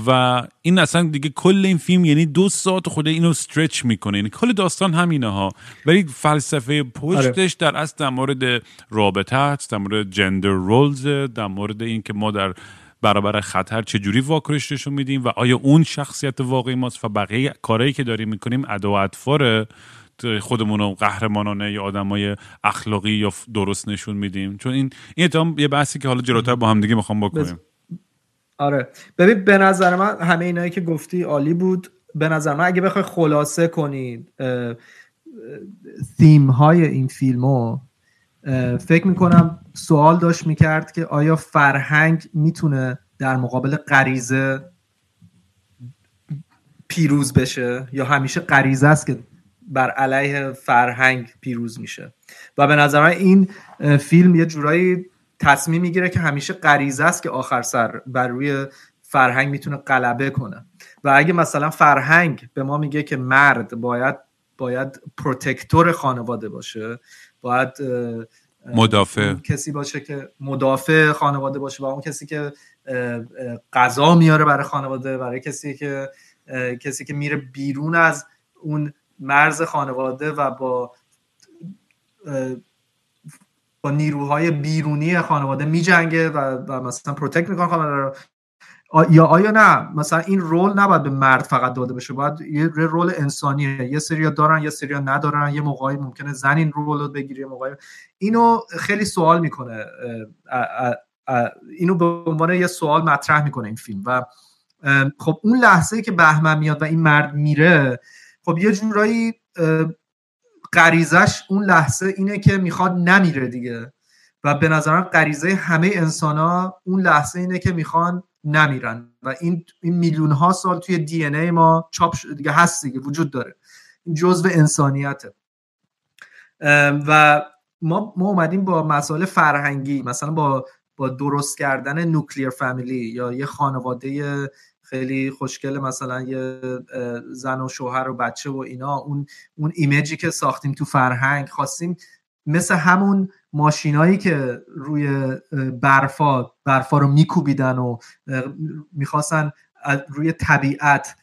و این اصلا دیگه کل این فیلم یعنی دو ساعت خود اینو استرچ می‌کنه. یعنی کل داستان همینه ها. ولی فلسفه پشتش در اصل در مورد رابطه است در مورد جندر رولز در مورد این که ما در برابر خطر چجوری واکنش نشون میدیم و آیا اون شخصیت واقعی ماست و بقیه کارهایی که داریم می‌کنیم ادا و اطفاره؟ خودمون رو قهرمانانه یا آدمای اخلاقی یا درست نشون میدیم؟ چون این این یه بحثی که حالا جلوتر با هم دیگه می‌خوام بکنیم. آره. ببین به نظر من همه اینایی که گفتی عالی بود. به نظر من اگه بخوای خلاصه کنید تیم های این فیلمو فکر می‌کنم سوال داشت می‌کرد که آیا فرهنگ می‌تونه در مقابل غریزه پیروز بشه یا همیشه غریزه است که بر علیه فرهنگ پیروز میشه؟ و به نظر من این فیلم یه جورایی تصمیم می‌گیره که همیشه غریزه است که آخر سر بر روی فرهنگ می‌تونه غلبه کنه. و اگه مثلا فرهنگ به ما میگه که مرد باید باید protector خانواده باشه باید مدافع. کسی باشه که مدافع خانواده باشه و اون کسی که غذا میاره برای خانواده برای کسی که کسی که میره بیرون از اون مرز خانواده و با با نیروهای بیرونی خانواده میجنگه و, و مثلا protect می‌کنه خانواده رو. یا آیا نه؟ مثلا این role نباید به مرد فقط داده بشه باید یه role انسانیه. یه سری دارن یه سری ندارن یه موقعی ممکنه زن این role رو بگیره یه موقعی. اینو خیلی سوال می‌کنه اینو به عنوان یه سوال مطرح می‌کنه این فیلم. و خب اون لحظه که بهمن میاد و این مرد میره خب یه جورایی غریزش اون لحظه اینه که می‌خواد نمیره دیگه. و به نظرم غریزه همه انسان ها اون لحظه اینه که می‌خوان نمیرن. و این این میلیون ها سال توی دی ای ما چاپ دیگه هست دیگه وجود داره. این جزء انسانیته. و ما ما اومدیم با مسائل فرهنگی مثلا با با درست کردن نوکلیر فامیلی یا یه خانواده خیلی خوشگل مثلا یه زن و شوهر و بچه و اینا اون اون ایمیجی که ساختیم تو فرهنگ خواستیم مثل همون ماشینایی که روی برفا برفا رو میکوبیدن و می‌خواستن روی طبیعت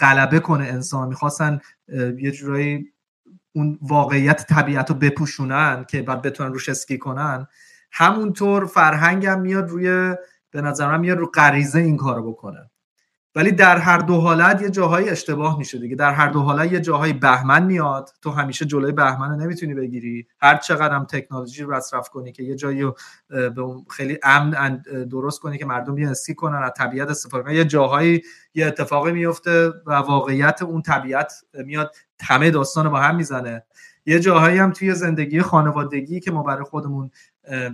غلبه کنه انسان. می‌خواستن یه جورایی اون واقعیت طبیعت رو بپوشونن که بعد بتونن روش اسکی کنن. همونطور فرهنگ هم میاد روی به نظر میاد رو غریزه این کارو بکنه. ولی در هر دو حالت یه جاهای اشتباه میشه دیگه. در هر دو حالت یه جاهای بهمن میاد تو همیشه جلوی بهمن رو نمی‌تونی بگیری. هر چقدر هم تکنولوژی رو مصرف کنی که یه جایی رو خیلی امن درست کنی که مردم بیان اسکی کنن از طبیعت استفاده کنن. یه جاهایی یه اتفاقی میفته و واقعیت اون طبیعت میاد همه داستان با هم می‌زنه. یه جاهایی هم توی زندگی خانوادگی که ما برای خودمون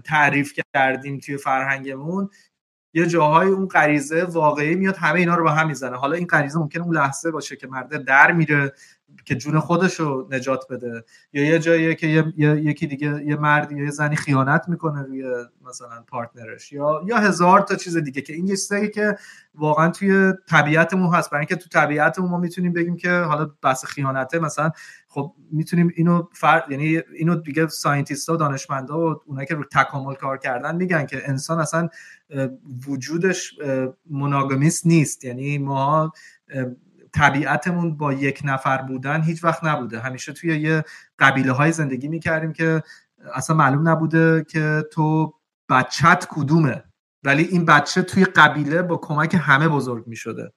تعریف کردیم توی فرهنگمون یه جاهای اون غریزه واقعی میاد همه اینا رو به هم می‌زنه. حالا این غریزه ممکنه اون لحظه باشه که مرده در میره. که جون خودش رو نجات بده. یا یه جایی که یه،, یکی دیگه یه مردی یا یه زنی خیانت می‌کنه روی مثلا partner ش. یا یا هزار تا چیز دیگه که این یه که واقعا توی طبیعتمون هست. برای اینکه تو طبیعتمون ما می‌تونیم بگیم که حالا بحث خیانته مثلا خب می‌تونیم اینو فر... یعنی اینو دیگه scientist ها دانشمندا و اونایی که رو تکامل کار کردن میگن که انسان اصلا وجودش monogamist نیست. یعنی ما طبیعتمون با یک نفر بودن هیچ وقت نبوده. همیشه توی یه قبیله های زندگی می‌کردیم که اصلا معلوم نبوده که تو بچت کدومه. ولی این بچه توی قبیله با کمک همه بزرگ می‌شده.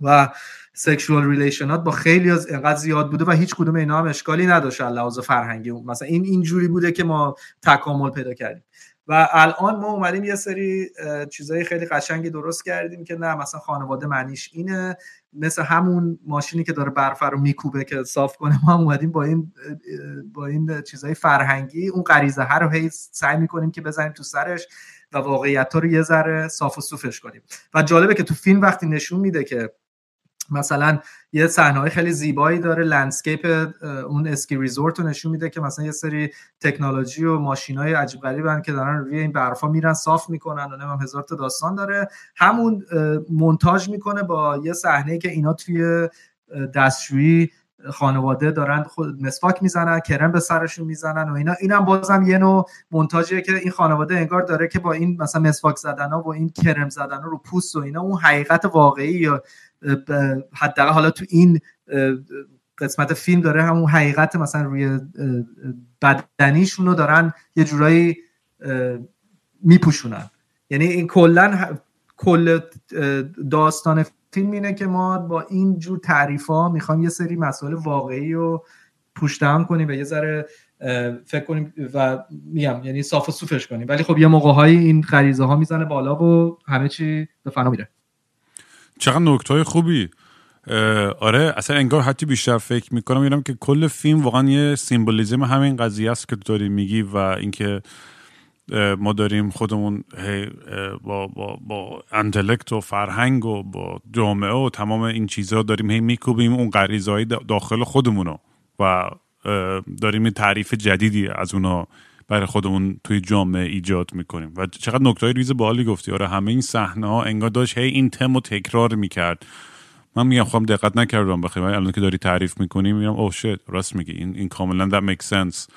و سکشوال ریلیشنات با خیلی از انقدر زیاد بوده و هیچ کدوم اینا هم اشکالی نداشت لحاظ فرهنگی. مثلا این اینجوری بوده که ما تکامل پیدا کردیم. و الان ما اومدیم یه سری چیزای خیلی قشنگی درست کردیم که نه مثلا خانواده معنیش اینه. مثل همون ماشینی که داره برف رو میکوبه که صاف کنه ما اومدیم با این با این چیزای فرهنگی اون غریزه ها رو هی سعی می‌کنیم که بزنیم تو سرش و واقعیت ها رو یه ذره صاف و صوفش کنیم. و جالبه که تو فیلم وقتی نشون میده که مثلا یه صحنه خیلی زیبایی داره landscape اون اسکی resort رو نشون میده که مثلا یه سری تکنولوژی و ماشین های عجیب غریبن که دارن روی این برفا میرن صاف می‌کنن و نمیم هزار تا داستان داره. همون مونتاژ می‌کنه با یه صحنه که اینا توی دستشویی خانواده دارن خود مسواک می‌زنن کرم به سرشون می‌زنن و اینا. اینم بازم یه نوع مونتاژیه که این خانواده انگار داره که با این مثلا مسواک زدن ها و این کرم زدن رو پوست و اینا اون حقیقت واقعی یا حداقل حالا تو این قسمت فیلم داره همون حقیقت مثلا روی بدنیشون رو دارن یه جورایی میپوشونن. یعنی این کلا کل داستان فیلم اینه که ما با این جور تعریف ها می‌خوایم یه سری مسائل واقعی رو پوشتم کنیم و یه ذره فکر کنیم و میگم یعنی صاف و صوفش کنیم. ولی خب یه موقع این غریزه ها می‌زنه بالا و همه چی به فنا میره. چقدر نکته خوبی. آره اصلا انگار حتی بیشتر فکر می‌کنم میرم که کل فیلم واقعا یه symbolism همین قضیه است که داری میگی و اینکه ما داریم خودمون با, با, با intellect و فرهنگ و با جامعه و تمام این چیزها داریم هی میکوبیم اون غریزه داخل خودمونو و داریم تعریف جدیدی از اونا برای خودمون توی جامعه ایجاد می‌کنیم. و چقدر نکته ریز باحالی گفتی. آره همه این صحنه ها انگار داشت هی این تم تکرار می‌کرد. من میگم خواهم دقت نکردم بخیر. الان که داری تعریف می‌کنی میگم oh shit راست میگی. این این کاملا that makes sense.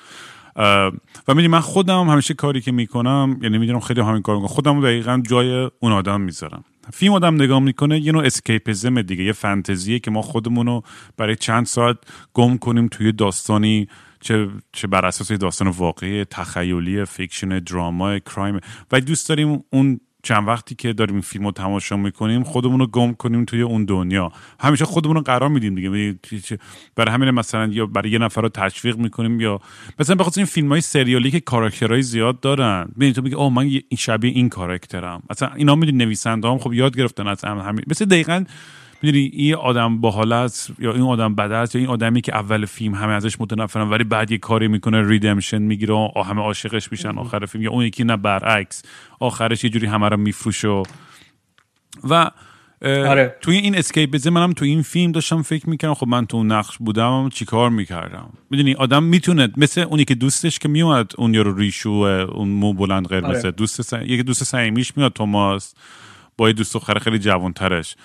و می‌دونی من خودم همیشه کاری که می‌کنم یعنی می‌دونم خیلی همین کار می‌کنم. خودم دقیقا جای اون آدم می‌ذارم. فیلم آدم نگاه می‌کنه یه نوع escapism دیگه یه فانتزیه که ما خودمون رو برای چند ساعت گم کنیم توی داستانی چه چه بر اساس داستان واقعی تخیلی fiction drama crime. و دوست داریم اون چند وقتی که داریم این فیلم رو تماشا می‌کنیم خودمون رو گم کنیم توی اون دنیا. همیشه خودمون رو قرار میدیم دیگه. برای همین مثلا یا برای یه نفر رو تشویق می‌کنیم یا مثلا بخاطر این فیلم های سریالی که کاراکترهای زیاد دارن ببین تو میگی اوه من شبیه این کاراکترم. مثلا اینا می‌دونی نویسنده هم خب یاد گرفتن از همین مثل دقیقا می‌دونی این آدم باحال است یا این آدم بد است یا این آدمی که اول فیلم همه ازش متنفرن ولی بعد یه کاری می‌کنه ریدمشن می‌گیره و همه عاشقش میشن آخر فیلم. یا اون یکی نه برعکس. آخرش یه جوری همه رو میفروشه و آره. توی این اسکیپیزم منم توی این فیلم داشتم فکر می‌کردم خب من تو اون نقش بودم چیکار می‌کردم؟ می‌دونی آدم می‌تونه مثل اونی که دوستش که میومد اون یارو ریشو اون مو بلند قرمز آره. دوست س... یکی دوست صمیمیش میاد توماس با یه دوست خیلی خیلی جوانترش.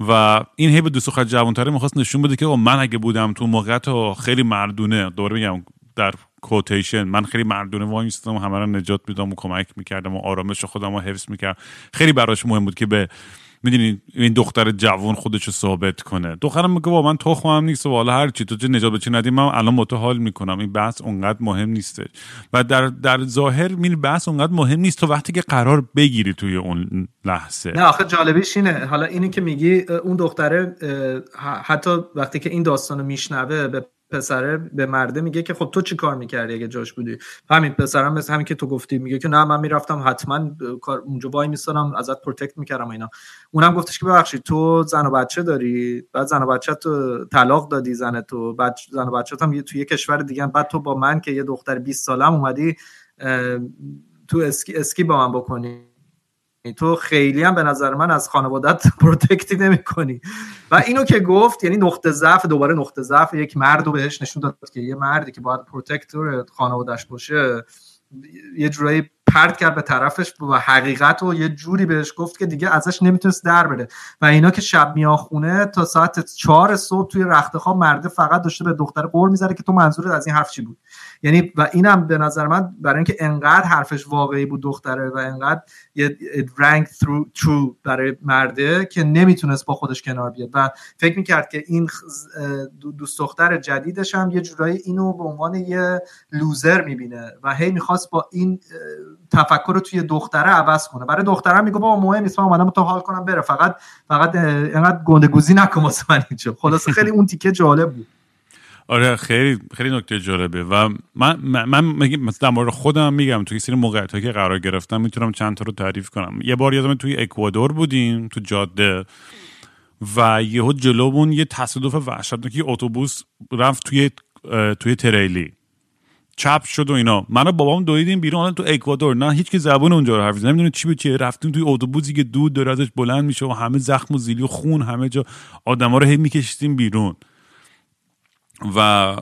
و این هی به دوست خواهد جوانتره می‌خواست نشون بده که من اگه بودم تو موقعیت خیلی مردونه. دوره میگم در کوتیشن من خیلی مردونه وای میستم و همه رو نجات میدم و کمک می‌کردم و آرامش خودم رو حفظ می‌کردم. خیلی براش مهم بود که به می‌دونی این دختر جوان خودش رو ثابت کنه. دخترم میگه با من تخمم نیست و حالا هر چی تو چه نجات بچی ندیم من الان متو حال می‌کنم. این بحث اونقدر مهم نیسته و در در ظاهر می بحث اونقدر مهم نیست تو وقتی که قرار بگیری توی اون لحظه. نه آخه جالبیش اینه. حالا اینی که میگی اون دختره حتی وقتی که این داستانو میشنوه به پسره به مرده میگه که خب تو چی کار می‌کردی اگه جاش بودی؟ همین پسرم مثل همین که تو گفتی میگه که نه من می‌رفتم حتما کار اونجا وای میستادم ازت protect می‌کردم اینا. اونم گفتش که ببخشید تو زن و بچه داری؟ بعد زن و بچه تو طلاق دادی زن تو. بعد زن و بچه هم تو یه کشور دیگه بعد تو با من که یه دختر 20 سالم اومدی تو اسکی اسکی با من بکنی. تو خیلی هم به نظر من از خانوادت *laughs* protect ی نمی کنی و اینو که گفت یعنی نقطه ضعف دوباره نقطه ضعف یک مرد رو بهش نشون داد که یه مردی که باید protector خانوادهش باشه یه جورایی پرت کرد به طرفش و حقیقت رو یه جوری بهش گفت که دیگه ازش نمی‌تونست در بره. و اینا که شب میاخونه تا ساعت چهار صبح توی رخت خواب مرده فقط داشته به دختر قور می‌ذاره که تو منظورت از این حرف چی بود؟ یعنی و اینم به نظر من برای اینکه انقدر حرفش واقعی بود دختره و انقدر یه رنگ true برای مرده که نمی‌تونست با خودش کنار بیاد. و فکر می‌کرد که این دوست دختر جدیدش هم یه جورایی اینو به عنوان یه لوزر می‌بینه و هی می‌خواست با این تفکر رو توی دختره عوض کنه. برای دختره میگه بابا مهم نیست من اومدم تو حال کنم بره. فقط فقط اینقدر گنده گوزی نکن واسه من اینجا. خلاص خیلی اون تیکه جالب بود. آره خیلی خیلی نکته جالبه. و من من مثلا در مورد خودم میگم توی سری موقعیت که قرار گرفتم می‌تونم چند تا رو تعریف کنم. یه بار یادم توی اکوادور بودیم تو جاده و یهو جلومون یه تصادف وحشتناکی اتوبوس رفت توی توی تریلی. چپ شد و اینا. من و بابام دویدیم بیرون. تو اکوادور نه هیچ که زبون اونجا رو حرف نمی‌دونه چی به چیه. رفتیم توی اتوبوسی که دود داره ازش بلند میشه و همه زخم و زیلی و خون همه جا آدما رو هی میکشیدیم بیرون. و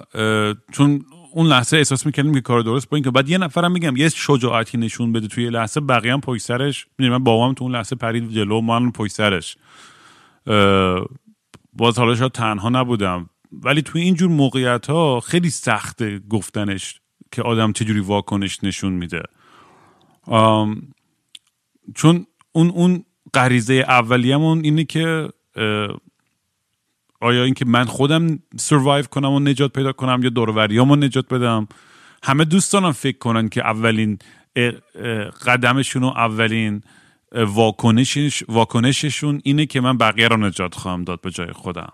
چون اون لحظه احساس می‌کردیم که کار درست با این که بعد یه نفرم میگم یه شجاعتی نشون بده توی لحظه بقیه هم پشت سرش. من بابام تو اون لحظه پرید جلو من پشت باز حالا شاید تنها نبودم. ولی توی اینجور موقعیت ها خیلی سخته گفتنش که آدم چجوری واکنش نشون میده. چون اون اون غریزه اولیه‌مون اینه که آیا اینکه من خودم سروایو کنم و نجات پیدا کنم یا دوروریامو نجات بدم؟ همه دوستانم فکر کنن که اولین قدمشون و اولین واکنشش واکنششون اینه که من بقیه رو نجات خواهم داد به جای خودم.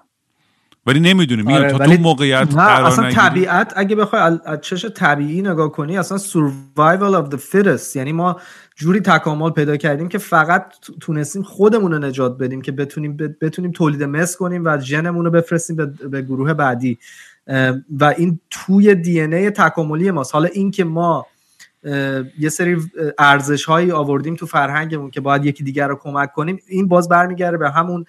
ولی نمی‌دونیم آره تا تو موقعیت قرار اصلا طبیعت اگه بخوای از چش طبیعی نگاه کنی اصلا survival of the fittest. یعنی ما جوری تکامل پیدا کردیم که فقط تونستیم خودمون رو نجات بدیم که بتونیم بتونیم تولید مثل کنیم و ژنمون رو بفرستیم به, به گروه بعدی. و این توی دی ای تکاملی ماست. حالا این که ما یه سری ارزش هایی آوردیم تو فرهنگمون که باید یکی دیگر رو کمک کنیم. این باز برمیگرده به همون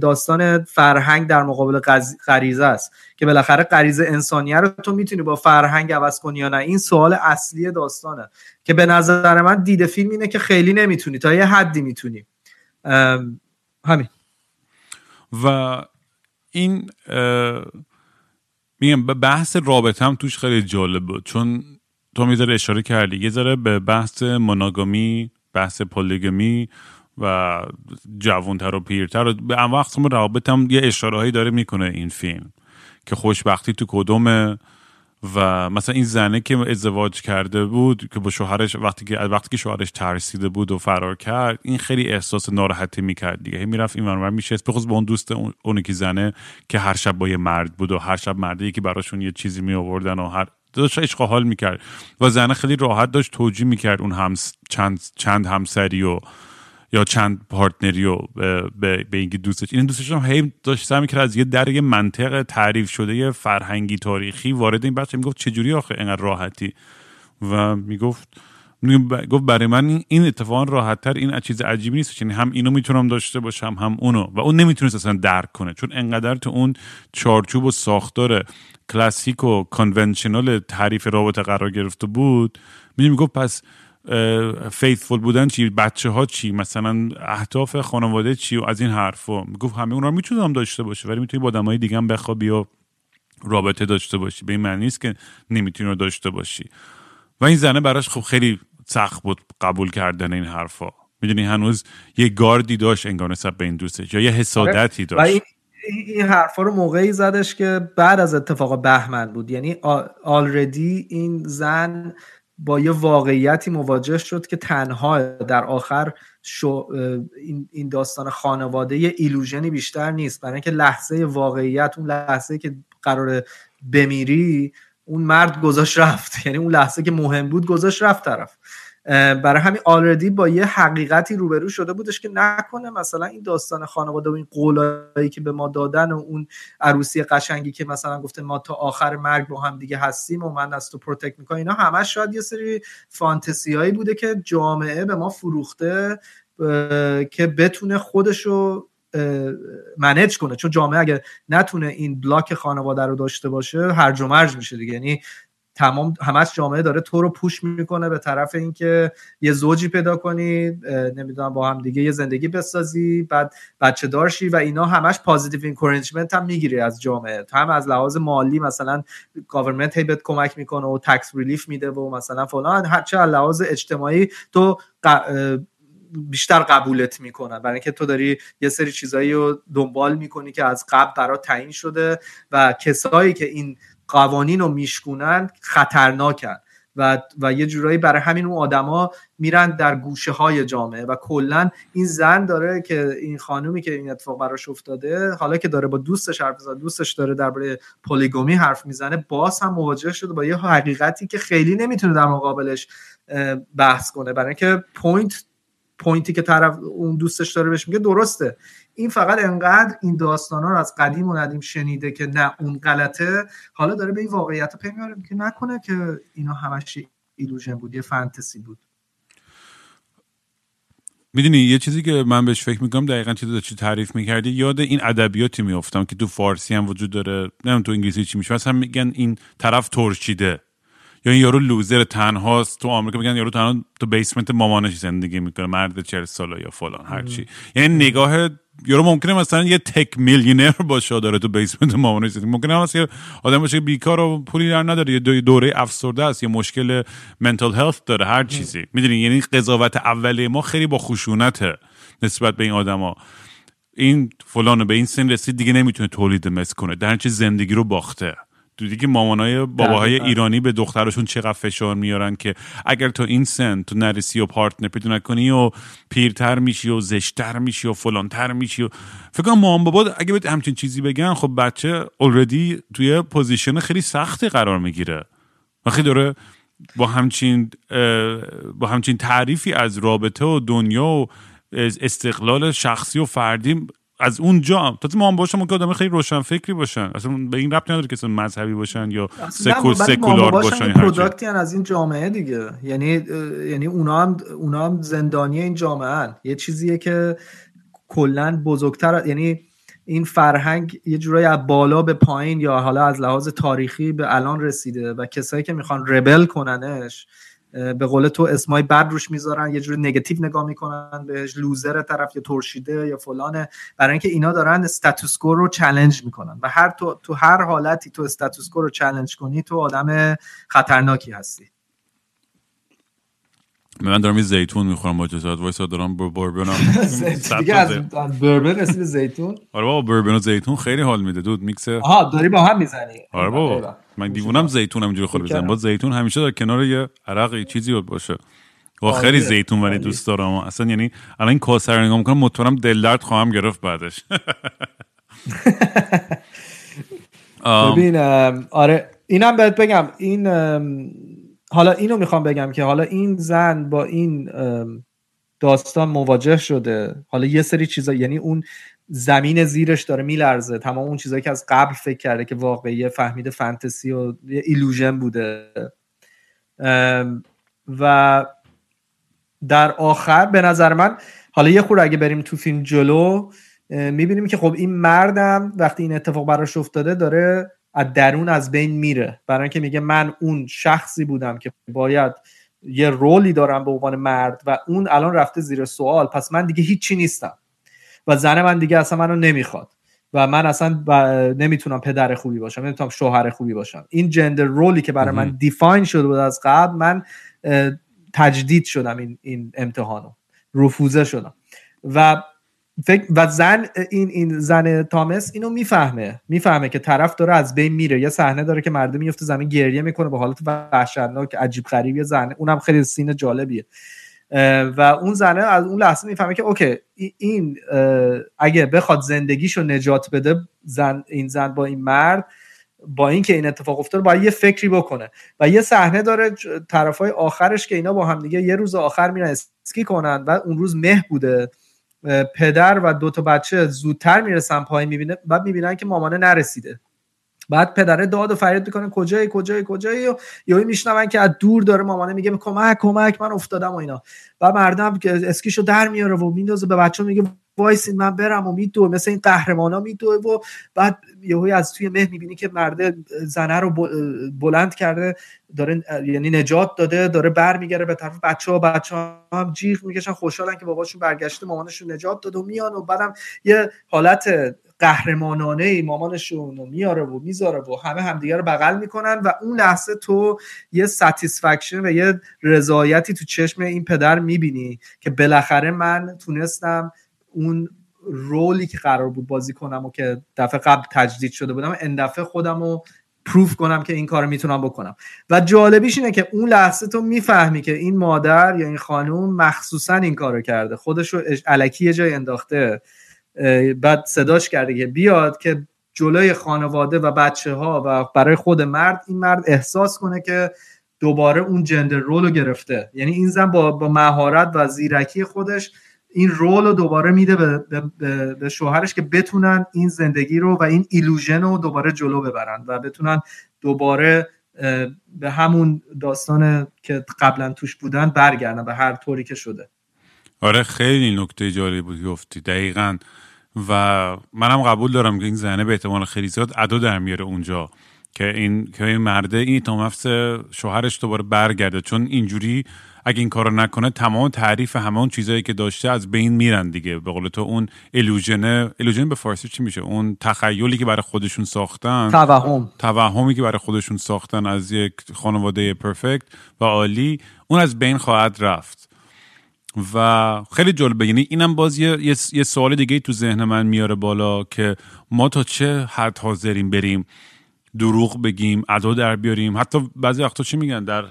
داستان فرهنگ در مقابل غریزه است که بالاخره غریزه انسانیه رو تو می‌تونی با فرهنگ عوض کنی یا نه. این سوال اصلی داستانه که به نظر من دیده فیلم اینه که خیلی نمی‌تونی تا یه حدی می‌تونی. همین. و این میگم بحث رابطه هم توش خیلی جالب بود. چون تو می‌ذاره اشاره کردی. یه ذره به بحث مناگامی بحث پولیگمی و جوانتر و پیرتر و به ان وقت روابط هم یه اشاره داره می‌کنه این فیلم که خوشبختی تو کدومه و مثلا این زنه که ازدواج کرده بود که با شوهرش وقتی که وقتی که شوهرش ترسیده بود و فرار کرد این خیلی احساس ناراحتی می‌کرد دیگه. می‌رفت این ور میشه بخصوص به اون دوست اون که زنه که هر شب با یه مرد بود و هر شب مردی که براشون یه چیزی می آوردن و هر داشت عشق حال می‌کرد. و زنه خیلی راحت داشت توجیه می‌کرد اون هم چند چند همسری و یا چند پارتنری و به, به اینکه دوستش این دوستش هم هی داشت سعی می‌کرد از یه در یه منطق تعریف شده یه فرهنگی تاریخی وارد این بچه می‌گفت چجوری آخه اینقدر راحتی؟ و می‌گفت گفت برای من این اتفاقا راحت تر این چیز عجیبی نیست یعنی هم اینو می‌تونم داشته باشم هم اونو. و اون نمی‌تونست اصلا درک کنه چون انقدر تو اون چارچوب و ساختار کلاسیک و کانونشنال تعریف رابطه قرار گرفته بود می‌گفت پس فیثفول بودن چی؟ بچه ها چی؟ مثلا اهداف خانواده چی؟ و از این حرفا. گفت همه اونا رو می‌تونم داشته باشه ولی می‌تونی با آدمای دیگه هم بخوابی و رابطه داشته باشی. به این معنی نیست که نمی‌تونی رو داشته باشی. و این زنه براش خب خیلی سخت بود قبول کردن این حرفا. می‌دونی هنوز یه گاردی داشت انگار نسبت به این دوستش یا یه حسادتی آره. داشت. این حرفا رو موقعی زدش که بعد از اتفاق بهمن بود. یعنی آلردی این زن با یه واقعیتی مواجه شد که تنها در آخر شو این داستان خانواده یه ایلوژنی بیشتر نیست. برای اینکه لحظه واقعیت اون لحظه که قرار بمیری اون مرد گذاشت رفت. *laughs* یعنی اون لحظه که مهم بود گذاشت رفت طرف. برای همین already با یه حقیقتی روبرو شده بودش که نکنه مثلا این داستان خانواده و این قولایی که به ما دادن و اون عروسی قشنگی که مثلا گفته ما تا آخر مرگ با هم دیگه هستیم و من از تو protect می‌کنم. اینا همش شاید یه سری فانتزی هایی بوده که جامعه به ما فروخته که بتونه خودشو manage کنه. چون جامعه اگه نتونه این block خانواده رو داشته باشه هرج و مرج میشه دیگه. یعنی تمام همش جامعه داره تو رو push می‌کنه به طرف اینکه یه زوجی پیدا کنی نمی‌دونم با هم دیگه یه زندگی بسازی بعد بچه دارشی و اینا همش positive encouragement هم می‌گیری از جامعه. هم از لحاظ مالی مثلا هی بهت کمک می‌کنه و tax relief میده و مثلا فلان. هرچه از لحاظ اجتماعی تو بیشتر قبولت می‌کنن برای اینکه تو داری یه سری چیزایی رو دنبال می‌کنی که از قبل برات تعیین شده و کسایی که این قوانین رو میشکونن خطرناکن. و و یه جورایی برای همین اون آدما میرن در گوشه های جامعه و کلا این زن داره که این خانومی که این اتفاق براش افتاده حالا که داره با دوستش حرف می‌زنه دوستش داره درباره polygamy حرف می‌زنه باز هم مواجه شده با یه حقیقتی که خیلی نمی‌تونه در مقابلش بحث کنه. برای اینکه point point ی که طرف اون دوستش داره بهش میگه درسته. این فقط انقدر این داستان ها رو از قدیم و ندیم شنیده که نه اون غلطه. حالا داره به این واقعیت پی میاره که نکنه که اینا همش illusion بود یه فانتزی بود. می‌دونی یه چیزی که من بهش فکر می‌کنم دقیقا چیزی چی تعریف می‌کردی یاد این ادبیاتی میافتم که تو فارسی هم وجود داره. نمی‌دونم تو انگلیسی چی میشه. مثلا میگن این طرف ترشیده. یا این یارو loser تنهاست. تو آمریکا میگن یارو تنها تو basement مامانش زندگی می‌کنه مرد چهل ساله یا فلان هرچی یعنی نگاه یارو ممکنه مثلا یه تک میلیونر باشه داره تو بیسمنت مامانش زندگی. ممکنه مثلا آدم باشه بیکار و پولی در نداره یه دوره افسرده است یه مشکل منتال هلت داره هر چیزی. می‌دونی؟ یعنی قضاوت اولیه ما خیلی با خشونته نسبت به این آدما. این فلانو به این سن رسید دیگه نمی‌تونه تولید مثل کنه. در چه زندگی رو باخته. تو دیگه مامانای باباهای ایرانی به دخترشون چقدر فشار میارن که اگر تو این سن تو نرسی و partner پیدا نکنی و پیرتر میشی و زشتر میشی و فلانتر میشی و فکر کنم مامان بابا اگه به همچین چیزی بگن خب بچه already توی position خیلی سختی قرار می‌گیره. وقتی داره با همچین با همچین تعریفی از رابطه و دنیا و استقلال شخصی و فردی از اونجا تازه ما هم باشم که آدم خیلی روشن فکری باشن. اصلا به این ربط نداره که مذهبی باشن یا سکول سکولار باشن product ی از این جامعه دیگه. یعنی یعنی اونا هم اونا هم زندانی این جامعه هن. یه چیزیه که کلا بزرگتر یعنی این فرهنگ یه جورایی از بالا به پایین یا حالا از لحاظ تاریخی به الان رسیده و کسایی که می‌خوان rebel کننش به قول تو اسمای بد روش می‌ذارن یه جوری نگاتیو نگاه می‌کنن بهش loser طرف یا ترشیده یا فلانه. برای اینکه اینا دارن status quo رو challenge می‌کنن و هر تو, تو هر حالتی تو status quo رو challenge کنی تو آدم خطرناکی هستی. من دارم زیتون می‌خورم با جزاد وایسا دارم بر بربن *laughs* دیگه از بربن رسید زیتون؟ آره بابا بربن و زیتون خیلی حال میده. دود میکس آها داری با هم می‌زنی. آره بابا. من دیوونم زیتون همینجوری خود بزنم. با زیتون همیشه در کنار یه عرق یه چیزی باشه. و خیلی زیتون ولی دوست دارم. اصلا یعنی الان این کاسر رو نگاه می‌کنم مطمئنم دل درد خواهم گرفت بعدش. *laughs* ببین آره اینم بهت بگم. این حالا اینو می‌خوام بگم که حالا این زن با این داستان مواجه شده. حالا یه سری چیزا یعنی اون زمین زیرش داره میلرزه. تمام اون چیزایی که از قبل فکر کرده که واقعی فهمیده فانتزی و یه ایلوژن بوده. و در آخر به نظر من حالا یه خور اگه بریم تو فیلم جلو می‌بینیم که خب این مردم وقتی این اتفاق براش افتاده داره از درون از بین میره. برای اینکه میگه من اون شخصی بودم که باید یه رولی دارم به عنوان مرد و اون الان رفته زیر سوال پس من دیگه هیچی نیستم. و زن من دیگه اصلا منو نمی‌خواد. و من اصلا نمی‌تونم پدر خوبی باشم نمی‌تونم شوهر خوبی باشم. این جندر رولی که برای من دیفاین شده بود از قبل من تجدید شدم این, این امتحانو. رفوزه شدم. و فکر و زن این این زن تامس اینو می‌فهمه. می‌فهمه که طرف داره از بین میره. یه صحنه داره که مرده میفته زمین گریه می‌کنه به حالت وحشتناک عجیب غریب. یه زنه اونم خیلی سین جالبیه. و اون زنه از اون لحظه می‌فهمه که اوکی این اگه بخواد زندگیشو نجات بده زن این زن با این مرد با اینکه این اتفاق افتاده باید یه فکری بکنه. و یه صحنه داره طرفای آخرش که اینا با هم دیگه یه روز آخر میرن اسکی کنن و اون روز مه بوده. پدر و دو تا بچه زودتر می‌رسن پایین می‌بینه بعد می‌بینن که مامانه نرسیده. بعد پدره داد و فریاد می‌کنه کجایی کجایی کجایی؟ و یهو میشنون که از دور داره مامانه میگه کمک کمک من افتادم و اینا. و مرده هم که اسکیشو در میاره و میندازه به بچه میگه وایسین من برم و میدو مثل این قهرمانا میدو و بعد یهو از توی مه می‌بینی که مرده زنه رو بلند کرده داره یعنی نجات داده داره برمیگره به طرف بچه ها بچه ها هم جیغ می‌کشن خوشحالن که باباشون برگشته مامانشون نجات داده و میان و بعدم یه حالت قهرمانانه ای مامانشون رو میاره و می‌ذاره و همه همدیگه رو بغل می‌کنن و اون لحظه تو یه satisfaction و یه رضایتی تو چشم این پدر می‌بینی که بالاخره من تونستم اون role ی که قرار بود بازی کنم و که دفعه قبل تجدید شده بودم این دفعه خودم رو پروف کنم که این کار می‌تونم بکنم. و جالبیش اینه که اون لحظه تو می‌فهمی که این مادر یا این خانوم مخصوصا این کارو کرده. خودش رو علکی یه جای انداخته. بعد صداش کرده که بیاد که جلوی خانواده و بچه ها و برای خود مرد این مرد احساس کنه که دوباره اون جندر رول رو گرفته. یعنی این زن با, با مهارت و زیرکی خودش این رول رو دوباره میده به, به, به شوهرش که بتونن این زندگی رو و این ایلوژن رو دوباره جلو ببرن و بتونن دوباره به همون داستان که قبلا توش بودن برگردن به هر طوری که شده. آره خیلی نکته جالبی بود گفتی. دقیقا و منم قبول دارم که این زنه به احتمال خیلی زیاد ادا در میاره اونجا که این که این مرده این تا شوهرش دوباره برگرده. چون اینجوری اگه این کارو نکنه تمام تعریف همه اون چیزایی که داشته از بین میرن دیگه. به قول تو اون الوژن الوژن به فارسی چی میشه؟ اون تخیلی که برای خودشون ساختن. توهم. توهمی که برای خودشون ساختن از یک خانواده پرفکت و عالی اون از بین خواهد رفت. و خیلی جالبه. یعنی اینم باز یه, یه سوال دیگه تو ذهن من میاره بالا که ما تا چه حد حاضریم بریم دروغ بگیم ادا در بیاریم؟ حتی بعضی وقتا چی میگن؟ در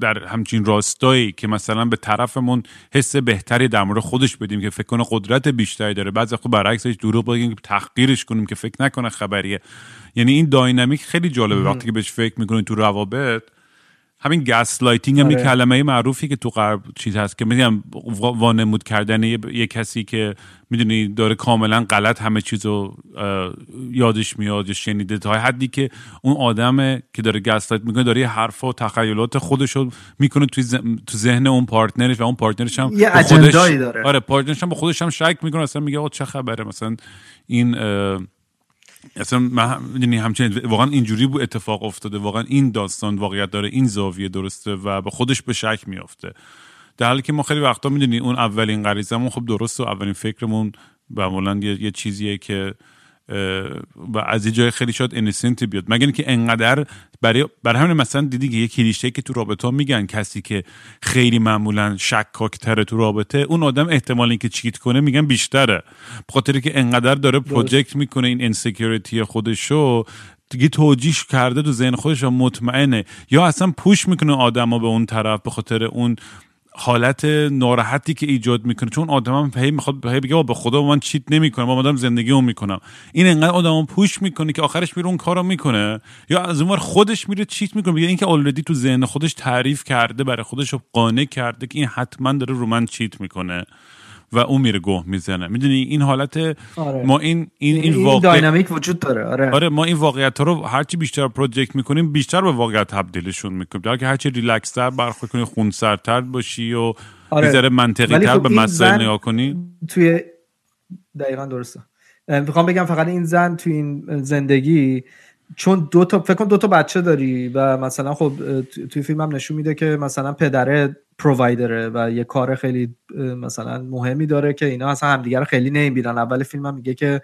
در همچین راستایی که مثلا به طرفمون حس بهتری در مورد خودش بدیم که فکر کنه قدرت بیشتری داره. بعضی وقتا برعکسش دروغ بگیم که تحقیرش کنیم که فکر نکنه خبریه. یعنی این dynamic خیلی جالبه. وقتی که بهش فکر می‌کنید تو روابط همین gaslighting هم آره. کلمه معروفی که تو غرب چیز هست که میگم وانمود کردن یه, کسی که می‌دونی داره کاملا غلط همه چیزو یادش میاد یا شنیده تا حدی که اون آدم که داره gaslight می‌کنه داره یه حرف و تخیلات خودشو می‌کنه توی تو ذهن اون پارتنرش و اون پارتنرش هم یه خودش داره آره پارتنرش هم با خودش هم شک می‌کنه اصلا میگه چه خبره مثلا این اصلا من می‌دونی همچنین واقعا اینجوری بود اتفاق افتاده. واقعا این داستان واقعیت داره این زاویه درسته و به خودش به شک میافته. در حالی که ما خیلی وقتا می‌دونی اون اولین غریزمون خب درست و اولین فکرمون معمولا یه،, یه چیزیه که و از یه جای خیلی شاید انسنتی بیاد. مگر اینکه انقدر برای برای همین مثلا دیدی که یه کلیشه که تو رابطه میگن کسی که خیلی معمولا شکاکتره تو رابطه اون آدم احتمال اینکه cheat کنه میگن بیشتره. بخاطر که انقدر داره project می‌کنه این insecurity خودشو دیگه توجیش کرده تو ذهن خودش و مطمئنه. یا اصلا push می‌کنه آدما به اون طرف به خاطر اون حالت ناراحتی که ایجاد می‌کنه. چون آدم هم می‌خواد بگه به خدا من cheat نمی‌کنم بابا دارم زندگیمو می‌کنم. این انقدر آدم push می‌کنه که آخرش میره اون کارو می‌کنه. یا از اون خودش میره cheat می‌کنه. میگه اینکه already تو ذهن خودش تعریف کرده برای خودش قانع کرده که این حتما داره رو من cheat می‌کنه. و اون میره گوه می‌زنه. می‌دونی این حالت آره. ما این این این, این dynamic وجود داره. آره. آره ما این واقعیت ها رو هرچی بیشتر project می‌کنیم بیشتر به واقعیت تبدیلشون می‌کنیم. در که هرچی ریلکس تر برخورد کنی خونسردتر باشی و آره. منطقی تر خب به مسائل نگاه کنی. توی دقیقا درسته. می‌خوام بگم فقط این زن توی این زندگی چون دو تا فکر کن دو تا بچه داری و مثلا خب توی فیلم هم نشون میده که مثلا پدره پرووایدره و یه کار خیلی مثلا مهمی داره که اینا اصلا همدیگه رو خیلی نمی‌بینن. اول فیلم هم میگه که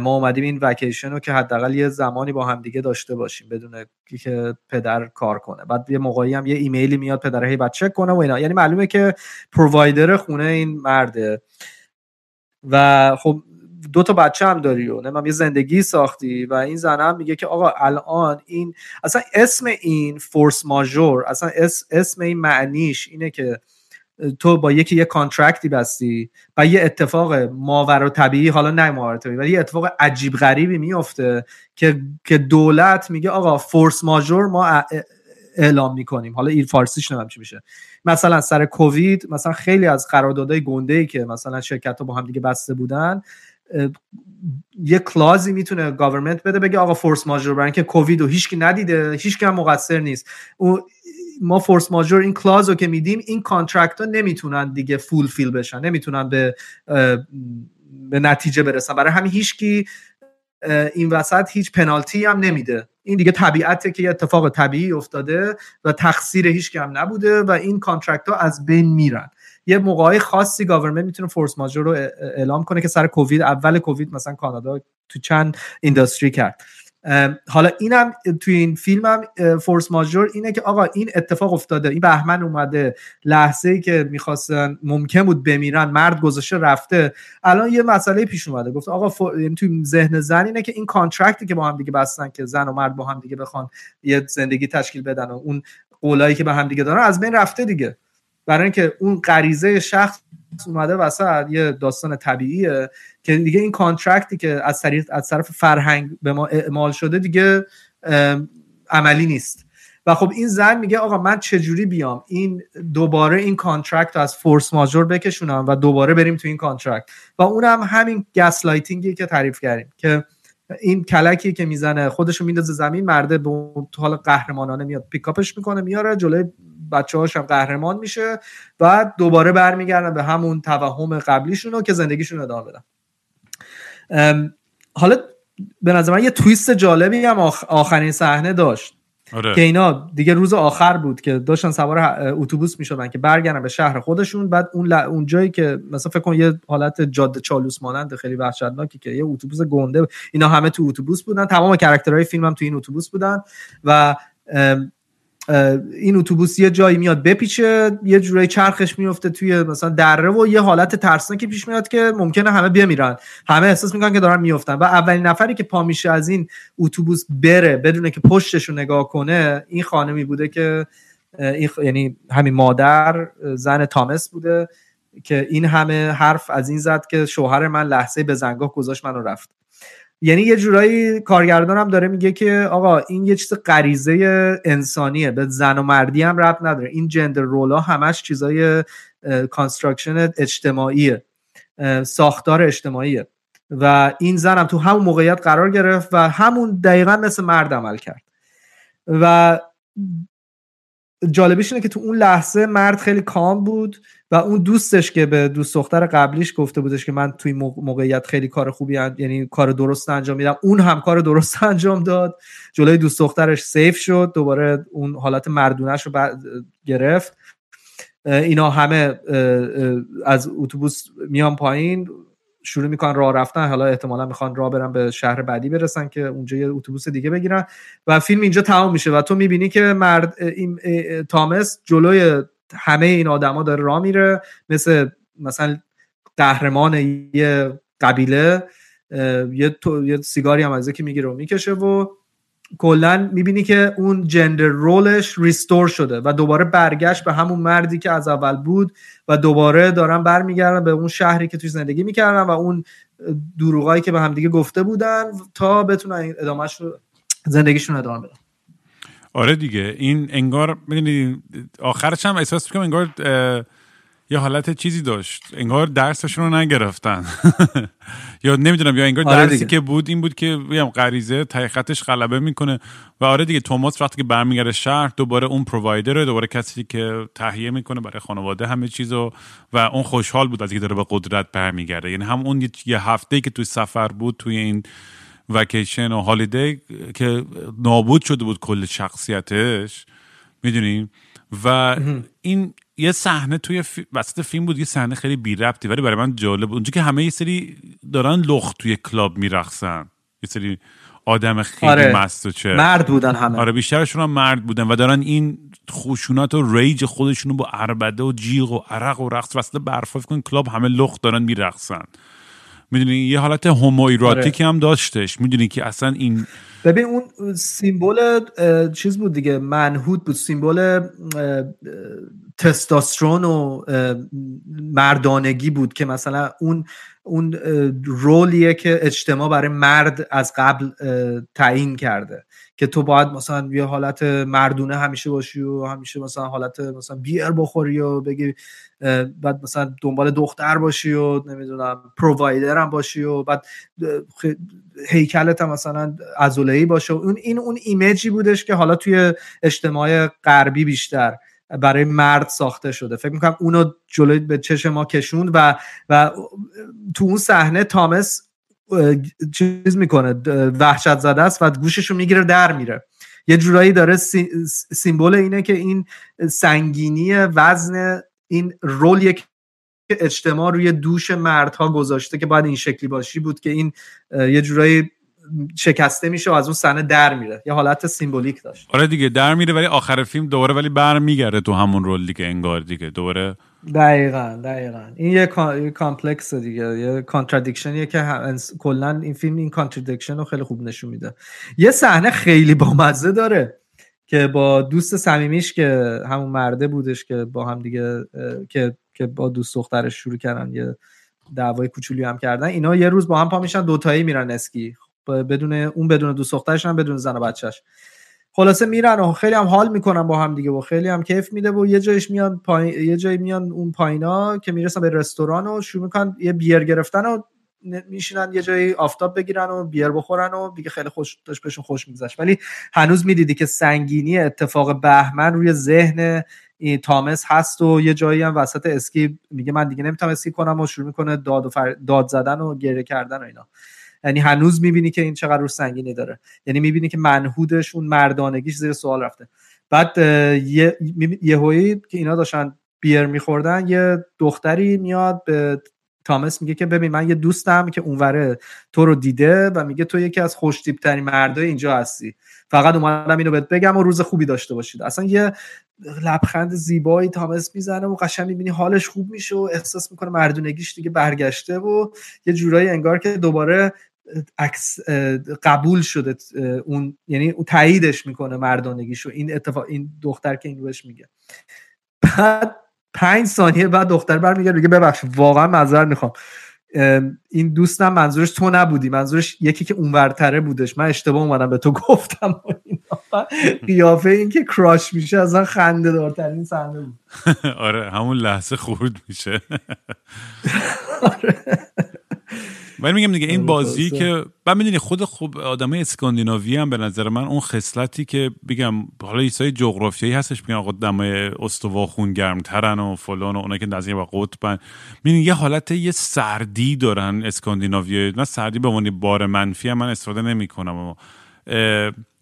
ما اومدیم این وکیشن رو که حداقل یه زمانی با همدیگه داشته باشیم بدون که پدر کار کنه. بعد یه موقعی هم یه ایمیلی میاد پدر هی بچه کنه و اینا. یعنی معلومه که provider خونه این مرده. و خب دو تا بچه هم داری و یه زندگی ساختی و این زن هم میگه که آقا الان این اصلا اسم این فورس ماژور اصلا اسم این معنیش اینه که تو با یکی یه contract ی بستی و یه اتفاق ماورا طبیعی حالا نه ماورا طبیعی ولی یه اتفاق عجیب غریبی میفته که که دولت میگه آقا فورس ماژور ما اعلام می‌کنیم. حالا این فارسیش نمی‌دونم چی میشه. مثلا سر کووید مثلا خیلی از قراردادهای گنده ای که مثلا شرکت ها با هم دیگه بسته بودن یه clause ی می‌تونه government بده بگه آقا force majeure برای اینکه کووید و هیچکی ندیده هیچکی هم مقصر نیست. ما force majeure این clause رو که میدیم این contract ها نمی‌تونن دیگه fulfill بشن نمی‌تونن به به نتیجه برسن. برای همین هیچکی این وسط هیچ پنالتی هم نمیده. این دیگه طبیعته که یه اتفاق طبیعی افتاده و تقصیر هیچ هم نبوده و این contract ها از بین میرن. یه موقعی خاصی government می‌تونه force majeure رو اعلام کنه که سر کووید اول کووید مثلا کانادا تو چند industry کرد حالا اینم توی این فیلم هم force majeure اینه که آقا این اتفاق افتاده این بهمن اومده لحظه ای که می‌خواستن ممکن بود بمیرن مرد گذاشته رفته الان یه مسئله پیش اومده گفت آقا. یعنی توی ذهن زن اینه که این contract ی که با هم دیگه بستن که زن و مرد با هم دیگه بخوان یه زندگی تشکیل بدن و اون قولایی که به هم دیگه دارن از بین رفته دیگه برای اینکه اون غریزه شخص اومده وسط یه داستان طبیعیه که دیگه این contract ی که از طریق از طرف فرهنگ به ما اعمال شده دیگه عملی نیست. و خب این زن میگه آقا من چجوری بیام؟ این دوباره این contract رو از فورس ماجور بکشونم و دوباره بریم تو این contract. و اونم همین gaslighting ی که تعریف کردیم که این کلکی که می‌زنه خودشو میندازه زمین مرده به حال قهرمانانه میاد pick up ش می‌کنه میاره جلوی بچه هاش هم قهرمان میشه و دوباره برمیگردن به همون توهم قبلیشون رو که زندگیشون ادامه بدن. حالا به نظر من یه twist جالبی هم آخرین صحنه داشت. آره. که اینا دیگه روز آخر بود که داشتن سوار اتوبوس می‌شدن که برگردن به شهر خودشون بعد اون ل... اون جایی که مثلا فکر کن یه حالت جاده چالوس مانند خیلی وحشتناکی که یه اتوبوس گنده اینا همه تو اتوبوس بودن تمام کرکترهای فیلم هم تو این اتوبوس بودن و این اتوبوس یه جایی میاد بپیچه یه جورایی چرخش میفته توی مثلا دره و یه حالت ترسناکی پیش میاد که ممکنه همه بمیرن. همه احساس می‌کنن که دارن میفتن و اولین نفری که پا میشه از این اتوبوس بره بدونه که پشتش رو نگاه کنه این خانمی بوده که این یعنی همین مادر زن تامس بوده که این همه حرف از این زد که شوهر من لحظه بزنگاه گذاشت منو رفت. یعنی یه جورایی کارگردان هم داره میگه که آقا این یه چیز غریزه انسانیه به زن و مردی هم ربط نداره. این gender role ا همش چیزای construction اجتماعیه ساختار اجتماعیه. و این زن هم تو همون موقعیت قرار گرفت و همون دقیقا مثل مرد عمل کرد. و جالبیش اینه که تو اون لحظه مرد خیلی کام بود و اون دوستش که به دوست دختر قبلیش گفته بودش که من توی موقعیت خیلی کار خوبی یعنی کار درست انجام میدم اون هم کار درست *laughs* انجام داد. جلوی دوست دخترش سیف شد دوباره اون حالت مردونش رو گرفت. اینا همه از اتوبوس میان پایین. شروع می‌کنن راه رفتن. حالا احتمالا می‌خوان راه برن به شهر بعدی برسن که اونجا یه اتوبوس دیگه بگیرن. و فیلم اینجا تمام میشه و تو می‌بینی که مرد این تامس جلوی همه این آدما داره راه میره. مثل مثلا قهرمان یه قبیله یه, یه سیگاری هم از که می‌گیره و می‌کشه و کلا می‌بینی که اون جندر رولش ریستور شده و دوباره برگشت به همون مردی که از اول بود و دوباره دارن برمیگردن به اون شهری که توی زندگی می‌کردن و اون دروغایی که به همدیگه گفته بودن تا بتونن ادامهش رو زندگیشون ادامه بدن. آره دیگه. این انگار می‌دونی آخرش هم احساس می‌کنم انگار یه حالت چیزی داشت. انگار درسشون رو نگرفتن. *laughs* یا نمی‌دونم یا انگار آره درسی که بود این بود که بگم غریزه تحقیقتش غلبه می‌کنه و آره دیگه توماس وقتی که برمیگرده شهر دوباره اون پرووایدر دوباره کسی که تهیه می‌کنه برای خانواده همه چیزو و اون خوشحال بود از اینکه داره به قدرت برمیگرده. یعنی هم اون یه هفته که توی سفر بود توی این وکیشن و هالیدی که نابود شده بود کل شخصیتش می‌دونیم و این یه صحنه توی وسط فیلم بود یه صحنه خیلی بی ربطی ولی برای من جالب بود. اونجا که همه یه سری دارن لخت توی کلاب میرقصن. یه سری آدم خیلی آره. مست و چه. مرد بودن همه. آره بیشترشون هم مرد بودن و دارن این خشونت و ریج خودشونو با عربده و جیغ و عرق و رقص وسط برفا کن کلاب همه لخت دارن میرقصن. می‌دونی یه حالت هوموایراتیکی آره. هم داشتش. می‌دونی که اصلا این ببین اون سیمبل چیز بود دیگه منحود بود. سیمبل تستاسترون و مردانگی بود که مثلا اون اون رولیه که اجتماع برای مرد از قبل تعیین کرده. که تو باید مثلا یه حالت مردونه همیشه باشی و همیشه مثلا حالت مثلا بیر بخوری و بگی بعد مثلا دنبال دختر باشی و نمی‌دونم پرووایدر هم باشی و بعد هیکلت هم مثلا ای باشه و اون این اون ایمیجی بودش که حالا توی اجتماع غربی بیشتر برای مرد ساخته شده. فکر می‌کنم اونو جلوی به چشم ما کشوند و و تو اون صحنه تامس چیز می‌کنه وحشت زده است و گوشش رو می‌گیره در میره. یه جورایی داره سیمبل اینه که این سنگینی وزن این رول یک اجتماع روی دوش مردها گذاشته که باید این شکلی باشی بود که این یه جورایی شکسته میشه و از اون صحنه در میره. یه حالت سیمبولیک داشت. آره دیگه در میره ولی آخر فیلم دوباره ولی برمیگرده تو همون رول دیگه انگار دیگه. دوباره دقیقا دقیقا. این یه complex دیگه. یه contradiction یه که کلا این فیلم این contradiction رو خیلی خوب نشون میده. یه صحنه خیلی بامزه داره که با دوست صمیمیش که همون مرده بودش که با هم دیگه که که با دوست دخترش شروع کردن یه دعوای کوچولی هم کردن اینا یه روز با هم پا میشن دوتایی میرن اسکی. بدون اون بدون دوست دخترش هم بدون زن و بچهش خلاصه میرن و خیلی هم حال می‌کنن با هم دیگه و خیلی هم کیف میده و یه جایش میان پایین یه جایی میان اون پایینا که می‌رسن به رستوران و شروع می‌کنن یه beer گرفتن و میشینن یه جایی آفتاب بگیرن و بیر بخورن و دیگه خیلی خوش داشت بهشون خوش میگذشت. ولی هنوز می‌دیدی که سنگینی اتفاق بهمن روی ذهن تامس هست و یه جایی هم وسط اسکی میگه من دیگه نمی‌تونم اسکی کنم و شروع می‌کنه داد و داد زدن و گریه کردن و اینا. یعنی هنوز می‌بینی که این چقدر رو سنگینی داره. یعنی می‌بینی که منهودش اون مردانگیش زیر سوال رفته. بعد یه یهویی که اینا داشتن بیر میخوردن یه دختری میاد به تامس میگه که ببین من یه دوستم که اونوره تو رو دیده و میگه تو یکی از خوشتیب ترین مردای اینجا هستی. فقط اومدم اینو بهت بگم و روز خوبی داشته باشید. اصلا یه لبخند زیبایی تامس می‌زنه و قشنگ می‌بینی حالش خوب میشه و احساس می‌کنه مردونگیش دیگه برگشته و یه جورایی انگار که دوباره عکس قبول شده اون یعنی تاییدش می‌کنه مردانگیشو این اتفاق این دختر که این بهش میگه. بعد پنج ثانیه بعد دختر برمیگرده میگه ببخشید واقعا معذرت می‌خوام. این دوستم منظورش تو نبودی منظورش یکی که اونورتره بودش. من اشتباه اومدم به تو گفتم قیافه این که کراش میشه از خنده دارترین صحنه بود. *laughs* آره همون لحظه خورد میشه. *laughs* آره. ولی میگم دیگه این بازی که من می‌دونی خود خوب آدم اسکاندیناوی هم به نظر من اون خصلتی که بگم حالا ایسای جغرافیایی هستش میگن آقا دمای استوا خون گرمترن و فلان و اونا که نزدیک به قطبن. می‌دونی یه حالت یه سردی دارن اسکاندیناوی نه سردی به عنوان بار منفی هم من استفاده نمی‌کنم اما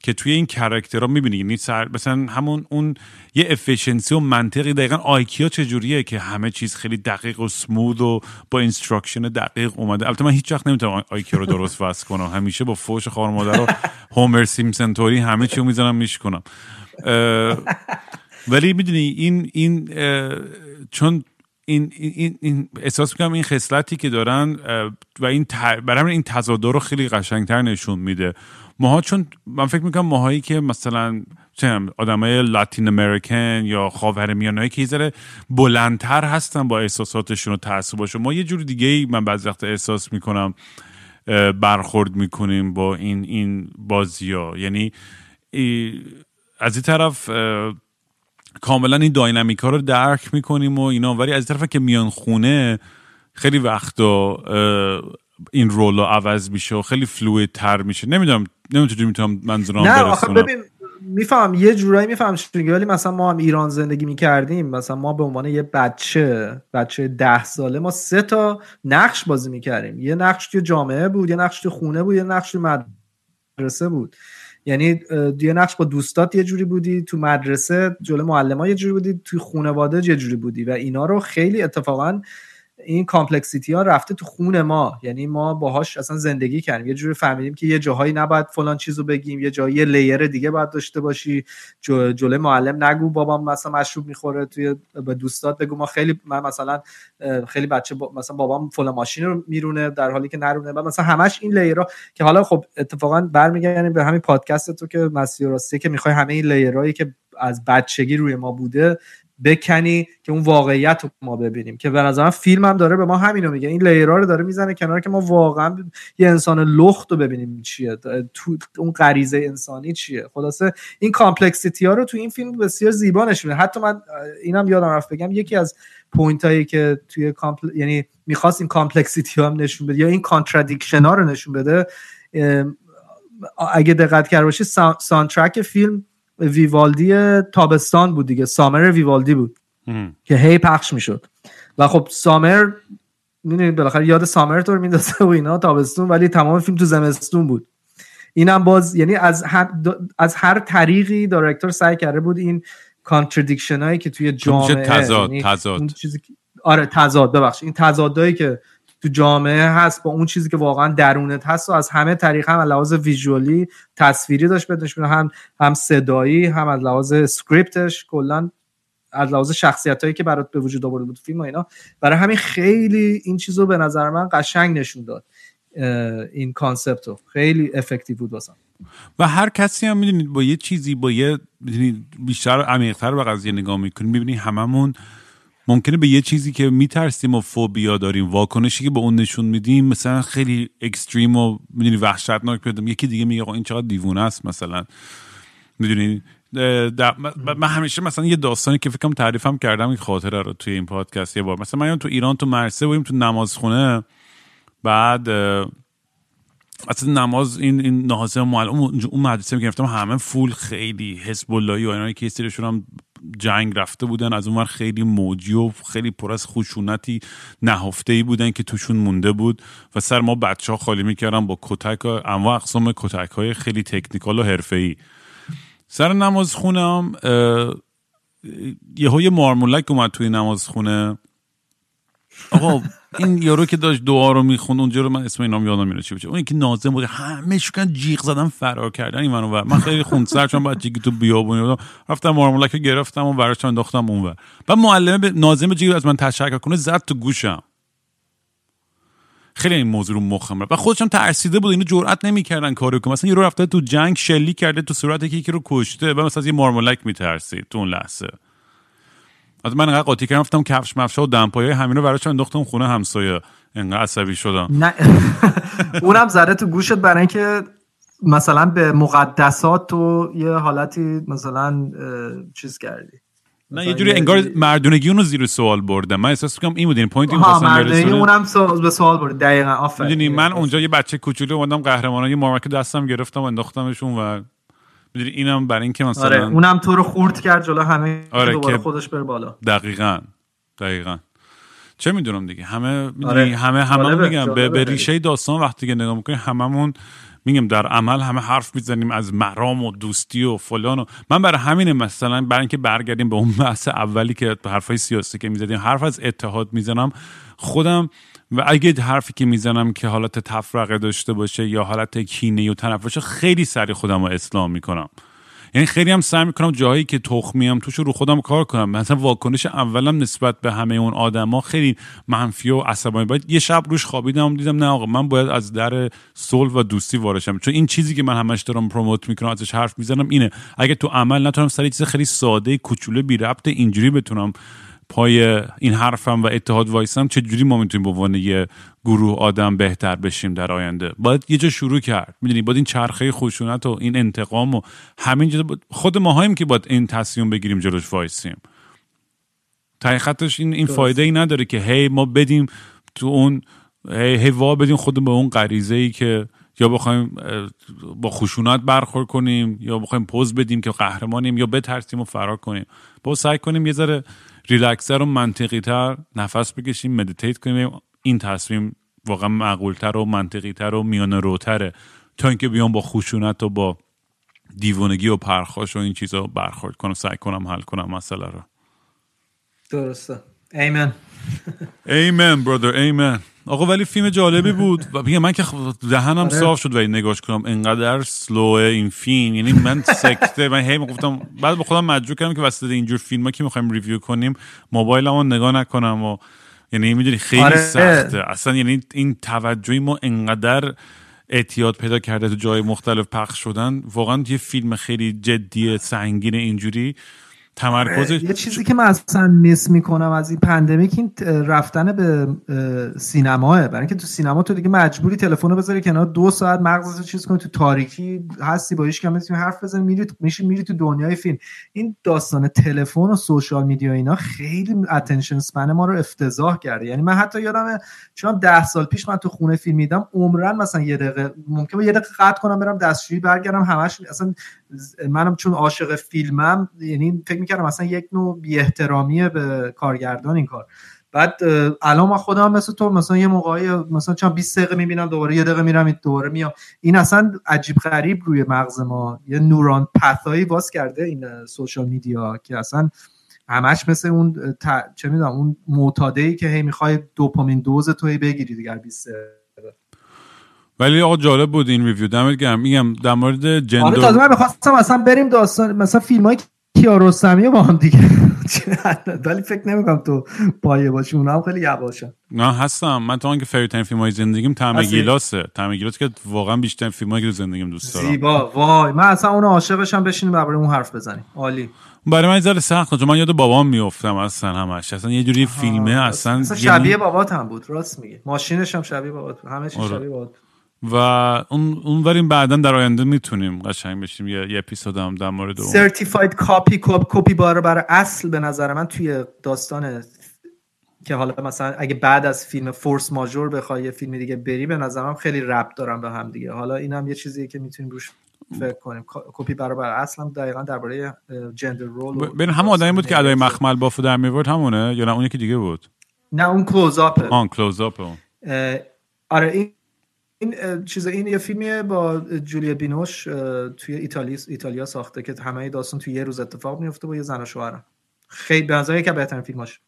که توی این character ها می‌بینی. یعنی سر مثلا همون اون یه efficiency و منطقی دقیقا آیکیا چجوریه که همه چیز خیلی دقیق و سمود و با instruction دقیق اومده. البته من هیچ وقت نمی‌تونم آیکیا رو درست وصل کنم. همیشه با فوش خوار مادر و هومر سیمسن توری همه چی رو می‌زنم میشکنم ولی می‌دونی این این چون این, این, این احساس می‌کنم این خصلتی که دارن و این برای این تضاد رو خیلی قشنگتر نشون میده. ماها چون من فکر می‌کنم ماهایی که مثلا آدمای لاتین امریکن یا خاور میانایی که یه بلندتر هستن با احساساتشون و تعصباشون ما یه جور دیگه ای من بعضی وقت احساس می‌کنم برخورد می‌کنیم با این این بازی ها یعنی از این طرف کاملا این داینامیک ها رو درک می‌کنیم و اینا. ولی از طرف که میان خونه خیلی وقتا این رول عوض میشه و خیلی فلوید تر میشه. نمی‌دونم نمی‌دونم چجوری می‌تونم منظورم نه آخه ببین میفهم یه جورایی میفهم ولی مثلا ما هم ایران زندگی می‌کردیم. مثلا ما به عنوان یه بچه بچه ده ساله ما سه تا نقش بازی می‌کردیم. یه نقش توی جامعه بود یه نقش توی خونه بود یه نقش توی مدرسه بود. یعنی یه نقش با دوستات یه جوری بودی تو مدرسه جلو معلم یه جوری بودی توی خانواده یه جوری بودی و اینا رو خیلی اتفاقا این complexity ها رفته تو خون ما. یعنی ما باهاش اصلا زندگی کردیم. یه جوری فهمیدیم که یه جاهایی نباید فلان چیزو بگیم. یه جایی یه layer دیگه باید داشته باشی. جلوی معلم نگو. بابام مثلا مشروب می‌خوره توی به دوستات بگو. ما خیلی من مثلا خیلی بچه با مثلا بابام فلان ماشین رو میرونه در حالی که نرونه. و مثلا همش این layer ها که حالا خب اتفاقا برمیگردیم به همین پادکست تو که مستی و راستی که می‌خوای همه این layer هایی که از بچگی روی ما بوده بکنی که اون واقعیت رو ما ببینیم. که به نظرم فیلم هم داره به ما همینو میگه. این layer ا رو داره می‌زنه کنار که ما واقعا یه انسان لخت رو ببینیم چیه. تو اون غریزه انسانی چیه. خلاصه این complexity ها رو تو این فیلم بسیار زیبا نشونه. حتی من اینم یادم رفت بگم یکی از point هایی که توی comple... یعنی می‌خواست این complexity ها هم نشون بده یا این contradiction ها رو نشون بده اگه دقت کرده باشی soundtrack فیلم ویوالدی تابستان بود دیگه. Summer ویوالدی بود که هی پخش می‌شد. و خب summer می‌دونید بالاخره یاد summer تو میندازه و اینا تابستون ولی تمام فیلم تو زمستون بود. اینم باز یعنی از هر, از هر طریقی director سعی کرده بود این contradiction هایی که توی جامعه تضاد یعنی تضاد. چیزی آره تضاد ببخش این تضادایی که تو جامعه هست با اون چیزی که واقعا درونت هست و از همه طریق هم از لحاظ visual ی تصویری داشت بدش هم هم صدایی هم از لحاظ script ش کلا از لحاظ شخصیت هایی که برات به وجود آورده بود فیلم و اینا. برای همین خیلی این چیزو به نظر من قشنگ نشون داد این concept رو خیلی effective بود واسم. و هر کسی هم می‌دونید با یه چیزی با یه بیشتر عمیقتر به قضیه نگاه می‌کنیم می‌بینی هممون ممکنه به یه چیزی که میترسیم و فوبیا داریم واکنشی که به اون نشون میدیم مثلا خیلی اکستریم و می‌دونی وحشتناک بدم یکی دیگه میگه این چقدر دیوونه است مثلا. می‌دونی؟ من همیشه مثلا یه داستانی که فکرم تعریفم کردم این خاطره رو توی این پادکست یه بار. مثلا من تو ایران تو مرسه بودیم تو نمازخونه بعد اصلا نماز این این نهازه معلم اون مدرسه گرفتم همه فول خیلی حزب اللهی و اینا که سریشون هم جنگ رفته بودن از اونور خیلی موجی و خیلی پر از خشونتی نهفته ای بودن که توشون مونده بود و سر ما بچه ها خالی می‌کردن با کتک انواع اقسام کتک های خیلی تکنیکال و حرفه ای سر نماز خونه هم یه مارمولک اومد توی نماز خونه آقا این یارو که داشت دعا رو می‌خوند اونجا رو من اسم اینام یادم میره چی بشه اون که نازم بود همه شکن جیغ زدن فرار کردن این منو من خیلی خونسر چون بعد جیگی تو بیابونی بودم. رفتم مارمولک گرفتم و براش انداختم اونور بعد معلم به ناظم جیغ از من تشکر کنه زد تو گوشم. خیلی این موضوع رو مخم و خودشم ترسیده بود اینو جرئت نمی‌کردن کارو کنه. مثلا یه رو رفته تو جنگ شلیک کرده تو صورت یکی رو کشته و مثلا از یه مارمولک میترسید تو اون لحظه. از من انقدر قاطی کردم رفتم کفش مفشا و دمپایه همین رو براش انداختم خونه همسایه. انقدر عصبی شدم. نه. *laughs* اونم زده تو گوشت برای اینکه مثلا به مقدسات تو یه حالتی مثلا چیز کردی. نه یه جوری انگار مردونگی اونو زیر سوال برده من احساس می‌کنم این بود این point این اونم به سوال برده دقیقاً آفرین. من اونجا یه بچه کوچولو اومدم قهرمانانه یه مارمولک دستم گرفتم و انداختمشون و می‌دونی اینم برای اینکه مثلا آره اونم تو رو خورد کرد جلو همه آره دوباره خودش بر بالا دقیقا دقیقا چه می‌دونم دیگه همه آره. همه همه میگم به, به ریشه داستان وقتی که نگاه می‌کنیم هممون میگم در عمل همه حرف می‌زنیم از مرام و دوستی و فلان و من برای همین مثلا برای اینکه برگردیم به اون بحث اولی که حرفای سیاسی که می‌زدیم حرف از اتحاد می‌زنم خودم و اگه حرفی که می‌زنم که حالت تفرقه داشته باشه یا حالت کینه و طرف باشه خیلی سری خودم رو اسلام می‌کنم. یعنی خیلی هم سعی می‌کنم جایی که تخمیم توش رو خودم کار کنم. مثلا واکنش اولم نسبت به همه اون آدما خیلی منفی و عصبانی. باید یه شب روش خوابیدم دیدم نه آقا من باید از در صلح و دوستی وارشم چون این چیزی که من همش دارم پروموت می‌کنم ازش حرف می‌زنم اینه. اگه تو عمل نتونم سر چیز خیلی ساده کوچوله بی ربط اینجوری بتونم پای این حرفم و اتحاد وایسم چه جوری ما می‌تونیم به عنوان یه گروه آدم بهتر بشیم در آینده؟ باید یه جا شروع کرد. می‌دونی باید این چرخه خشونت و این انتقام و همین خود ما که باید این تصمیم بگیریم جلوش وایسیم. خطش این این فایده ای نداره که هی ما بدیم تو اون هی, هی وا بدیم خود به اون غریزه ای که یا بخوایم با خشونت برخورد کنیم یا بخوایم پز بدیم که قهرمانیم یا بترسیم و فرار کنیم. با سعی کنیم یه ذره ریلکسر و منطقی تر نفس بکشیم meditate کنیم. این تصمیم واقعا معقولتر و منطقی تر و میانه روتره. تا اینکه بیام با خشونت و با دیوانگی و پرخاش و این چیزا برخورد کنم سعی کنم حل کنم مسئله رو. درسته. I mean ایمن برادر ایمن آقا ولی فیلم جالبی بود. و من که دهنم آره. صاف شد و این نگاش کنم. انقدر سلوه این فیلم. یعنی من سکته من هی گفتم بعد به خودم مجبور کردم که وسط اینجور فیلم ها که می‌خوایم ریویو کنیم موبایلمو نگاه نکنم و یعنی می‌دونی خیلی آره. سخته. اصلا یعنی این توجهی ما انقدر اعتیاد پیدا کرده تو جای مختلف پخش شدن. واقعا یه فیلم خیلی جدی سنگین اینجوری. تمرکزش یه چیزی که من اصلا miss می‌کنم از این pandemic این رفتن به سینماه. برای اینکه تو سینما تو دیگه مجبوری تلفن رو بذاری کنار دو ساعت مغزت چیز کنی تو تاریکی هستی با هیچ کم حرف بزنی میری میشی میری تو دنیای فیلم. این داستان تلفن و social media اینا خیلی attention span ما رو افتضاح کرده. یعنی من حتی یادم چون ده سال پیش من تو خونه فیلم می‌دیدم عمراً مثلا یه دقیقه ممکنه یه دقیقه قطع کنم برم دستشویی برگردم همش اصلا منم چون عاشق فیلمم یعنی می‌کردم. مثلا یک نوع بی احترامی به کارگردان این کار. بعد الان من خودم مثل تو مثلا یه موقعی مثلا چند 20 دقیقه می‌بینم دوباره یه دقیقه میرم دوباره میام. این اصلا عجیب غریب روی مغز ما. یه نوران پثایی باز کرده این سوشال میدیا که اصلا همش مثل اون چه می‌دونم اون معتاده ای که هی می‌خوای دوپامین دوز توی بگیری دیگر 20 ولی آقا جالب بود این ریویو دمت گرم. میگم در مورد جندر آره تازه من می‌خواستم اصلا بریم داستان مثلا فیلم های کیارستمی با هم دیگه. *laughs* ولی فکر نمی‌کنم تو پایه باشی. اونها هم خیلی یواشن نه هستم. من تا اینکه فری ترین فیلم های زندگیم تعم گیلاسه. تعم گیلاس که واقعا بیشتر فیلم هایی که زندگیم دوست دارم. زیبا. وای من اصلا اون عاشقشم بشینیم برای اون حرف بزنیم. عالی. برای من ذره سخت چون من یاد بابام میافتم اصلا همش. اصلا یه جوری فیلمه اصلا, اصلا شبیه بابات هم بود. راست میگه ماشینش هم شبیه بابات همه چی آره. شبیه بابات و اون اونوریم بعدا در آینده می‌تونیم قشنگ بشیم. یه, یه اپیزود هم در مورد اون. Certified Copy کپی برابر اصل به نظر من توی داستان که حالا مثلا اگه بعد از فیلم فورس ماژور بخوای یه فیلم دیگه بری به نظرم خیلی ربط دارن به هم دیگه. حالا اینم یه چیزیه که می‌تونیم روش فکر کنیم. کپی برابر اصل هم دقیقا درباره gender role ببین هم آدمی بود که ادای مخمل بافو در میورد همونه؟ یا نه اون یکی دیگه بود؟ نه اون کلوز اپ آن کلوز اپ آره این این چیز این یه فیلمیه با جولیا بینوش توی ایتالیا ایتالیا ساخته که همه داستان توی یه روز اتفاق میفته با یه زن و شوهرم. خیلی به نظر یکی بهترین فیلماش.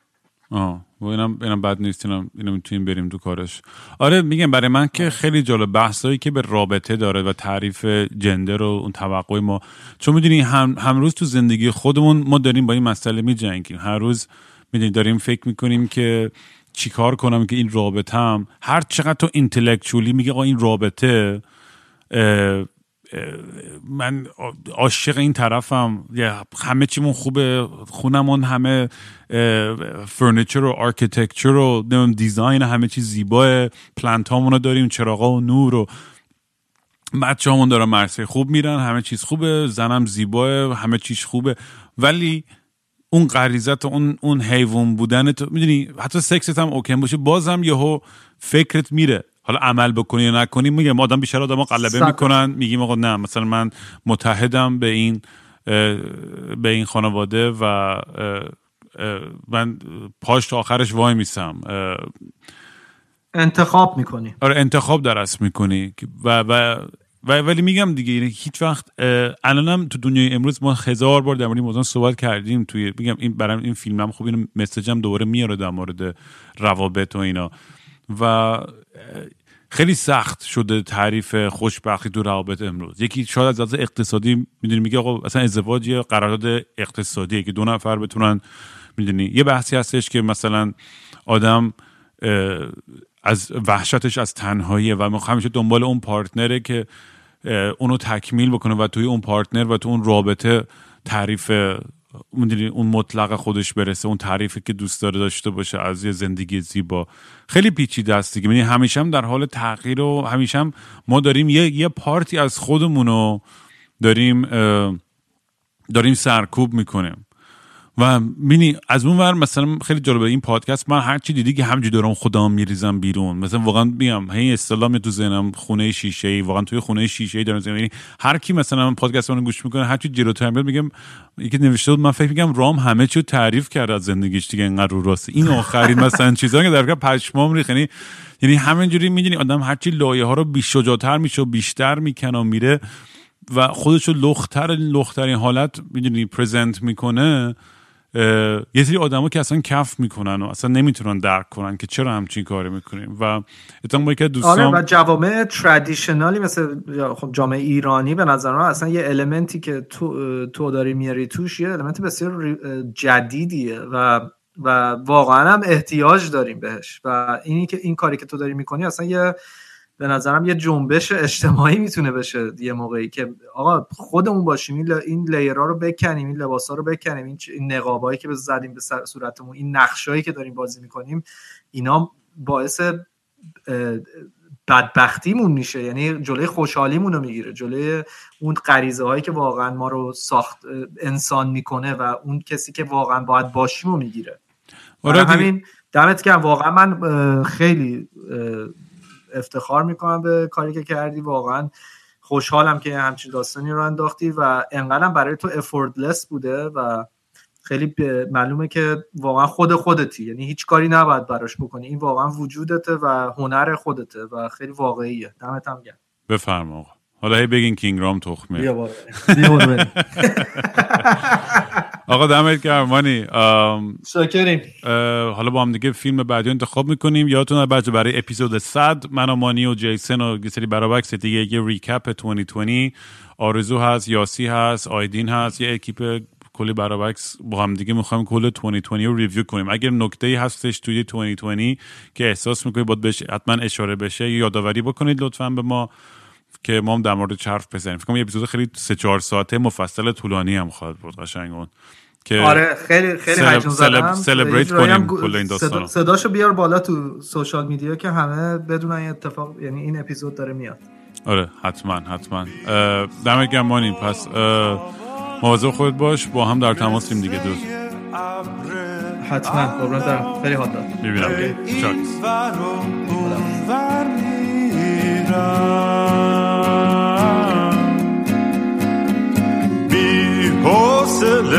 آه و اینم اینم بد نیست اینم اینم می‌تونیم بریم تو کارش. آره میگم برای من که خیلی جالب بحثایی که به رابطه داره و تعریف gender و اون توقع ما. چون می‌دونی هر هر روز تو زندگی خودمون ما داریم با این مسئله میجنگیم. هر روز می‌دونی داریم فکر می‌کنیم که چیکار کنم که این رابطم هر چقدر تو intellectually میگه آقا این رابطه من عاشق این طرفم. همه چیمون خوبه خونمون همه furniture و architecture و design همه چیز زیباه. پلنت رو داریم چراغا و نور و بچه همون دارن مرسه خوب میرن همه چیز خوبه زنم زیباه همه چیز خوبه. ولی اون غریزت اون اون حیوان بودن تو می‌دونی؟ حتی سکست هم اوکن باشه. بازم یهو فکرت میره. حالا عمل بکنی یا نکنی میگم آدم بیشتر آدم قلبه می‌کنن. میگیم آقا نه مثلا من متحدم به این به این خانواده و من پاش تا آخرش وای میسم. انتخاب می‌کنی. آره انتخاب درست می‌کنی. و و و ولی میگم دیگه یعنی هیچ وقت الانم تو دنیای امروز ما هزار بار در مورد موضوع صحبت کردیم توی میگم این برام این فیلمم خوب اینو مسیجم دوباره میاره در مورد روابط و اینا. و خیلی سخت شده تعریف خوشبختی تو روابط امروز. یکی شاید از لحاظ اقتصادی می‌دونی میگه آقا اصلا ازدواج یه قرارداد اقتصادیه که دو نفر بتونن می‌دونی. یه بحثی هستش که مثلا آدم از وحشتش از تنهاییه و همیشه دنبال اون پارتنره که اونو تکمیل بکنه و توی اون پارتنر و تو اون رابطه تعریف اون مطلق خودش برسه اون تعریفی که دوست داره داشته باشه از یه زندگی زیبا. خیلی پیچیده است دیگه. یعنی همیشه هم در حال تغییر و همیشه هم ما داریم یه, یه پارتی از خودمون داریم داریم سرکوب می‌کنیم. و مینی از اون ور مثلا خیلی جالبه این پادکست من هر چی دیدی که همجوری دارم خودم میریزم بیرون. مثلا واقعا میگم هی اصطلاح تو ذهنم خونه شیشه ای واقعا توی خونه شیشه ای دارم یعنی هر کی مثلا پادکست رو گوش می‌کنه هر چی جلوتر میاد میگم یکی نوشته بود من فکر میگم رام همه چی رو تعریف کرد از زندگیش دیگه انقدر رو راسته این آخرین مثلا چیزا که در پشمام ریخ یعنی یعنی همینجوری می‌دونی آدم هرچی لایه ها رو بیشجاعتر میشه و بیشتر می‌کنه و میره و خودش رو لختر لخترین حالت می‌دونی پرزنت می‌کنه. یه سری آدما که اصلا کف می‌کنن و اصلا نمی‌تونن درک کنن که چرا همچین کاری می‌کنیم. و اتفاقا که دوستان آره و جوامع ترادیشنالی مثل خب جامعه ایرانی به نظر من اصلا یه المنتی که تو تو داری میاری توش یه المنت بسیار جدیدیه و و واقعا هم احتیاج داریم بهش. و اینی که این کاری که تو داری می‌کنی اصلا یه به نظرم یه جنبش اجتماعی می‌تونه بشه یه موقعی که آقا خودمون باشیم این, این لیرها رو بکنیم این لباسا رو بکنیم این, این نقابایی که زدیم به صورتمون این نقشایی که داریم بازی می‌کنیم اینا باعث بدبختیمون میشه. یعنی جلوی خوشحالیمون رو می‌گیره. جلوی اون غریزه هایی که واقعا ما رو ساخت انسان می‌کنه و اون کسی که واقعا باید باشیم رو می‌گیره آره همین دمت که واقعا من خیلی افتخار می‌کنم به کاری که کردی. واقعا خوشحالم که همچین داستانی رو انداختی و انقدرم برای تو افوردلس بوده و خیلی معلومه که واقعا خود خودتی. یعنی هیچ کاری نباید براش بکنی. این واقعا وجودته و هنر خودته و خیلی واقعیه. دمت هم گرم. بفرما حالا هی بگین کینگرام تخمه. بیا بیا. *laughs* آقا دمت گرم مانی. چاکریم اه، حالا با هم دیگه فیلم بعدی رو انتخاب می‌کنیم. یادتون بچه برای اپیزود 100 من و مانی و جیسن و یه سری بر و بکس دیگه یه recap 2020 آرزو هست یاسی هست آیدین هست یه اکیپ کلی بر و بکس با هم دیگه می‌خوایم کل 2020 رو review کنیم. اگر نکته ای هستش توی 2020 که احساس می‌کنید باید بهش حتما اشاره بشه یا یادآوری بکنید لطفا به ما. که ما هم در مورد حرف بزنیم. فکر کنم یه اپیزود خیلی سه چهار ساعته مفصل طولانی هم خواهد بود قشنگ اون که آره خیلی خیلی سلب- هیجان زدم. سلب- سلبریت کنیم کل این داستانو. صدا- صداشو بیار بالا تو سوشال میدیا که همه بدونن این اتفاق یعنی این اپیزود داره میاد. آره حتما حتما. دمت گرم مانی پس مواظب خودت باش. با هم در تماسیم دیگه دوست حتما. قربان دارم خیلی حال داد. می‌بینم. چاکس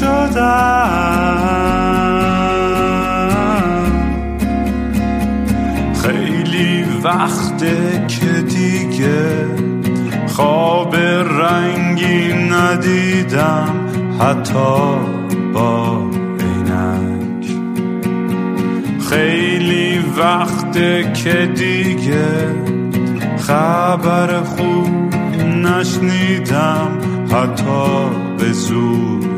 شدم. خیلی وقته که دیگه خواب رنگی ندیدم حتی با عینک. خیلی وقته که دیگه خبر خوب نشنیدم حتی به زور.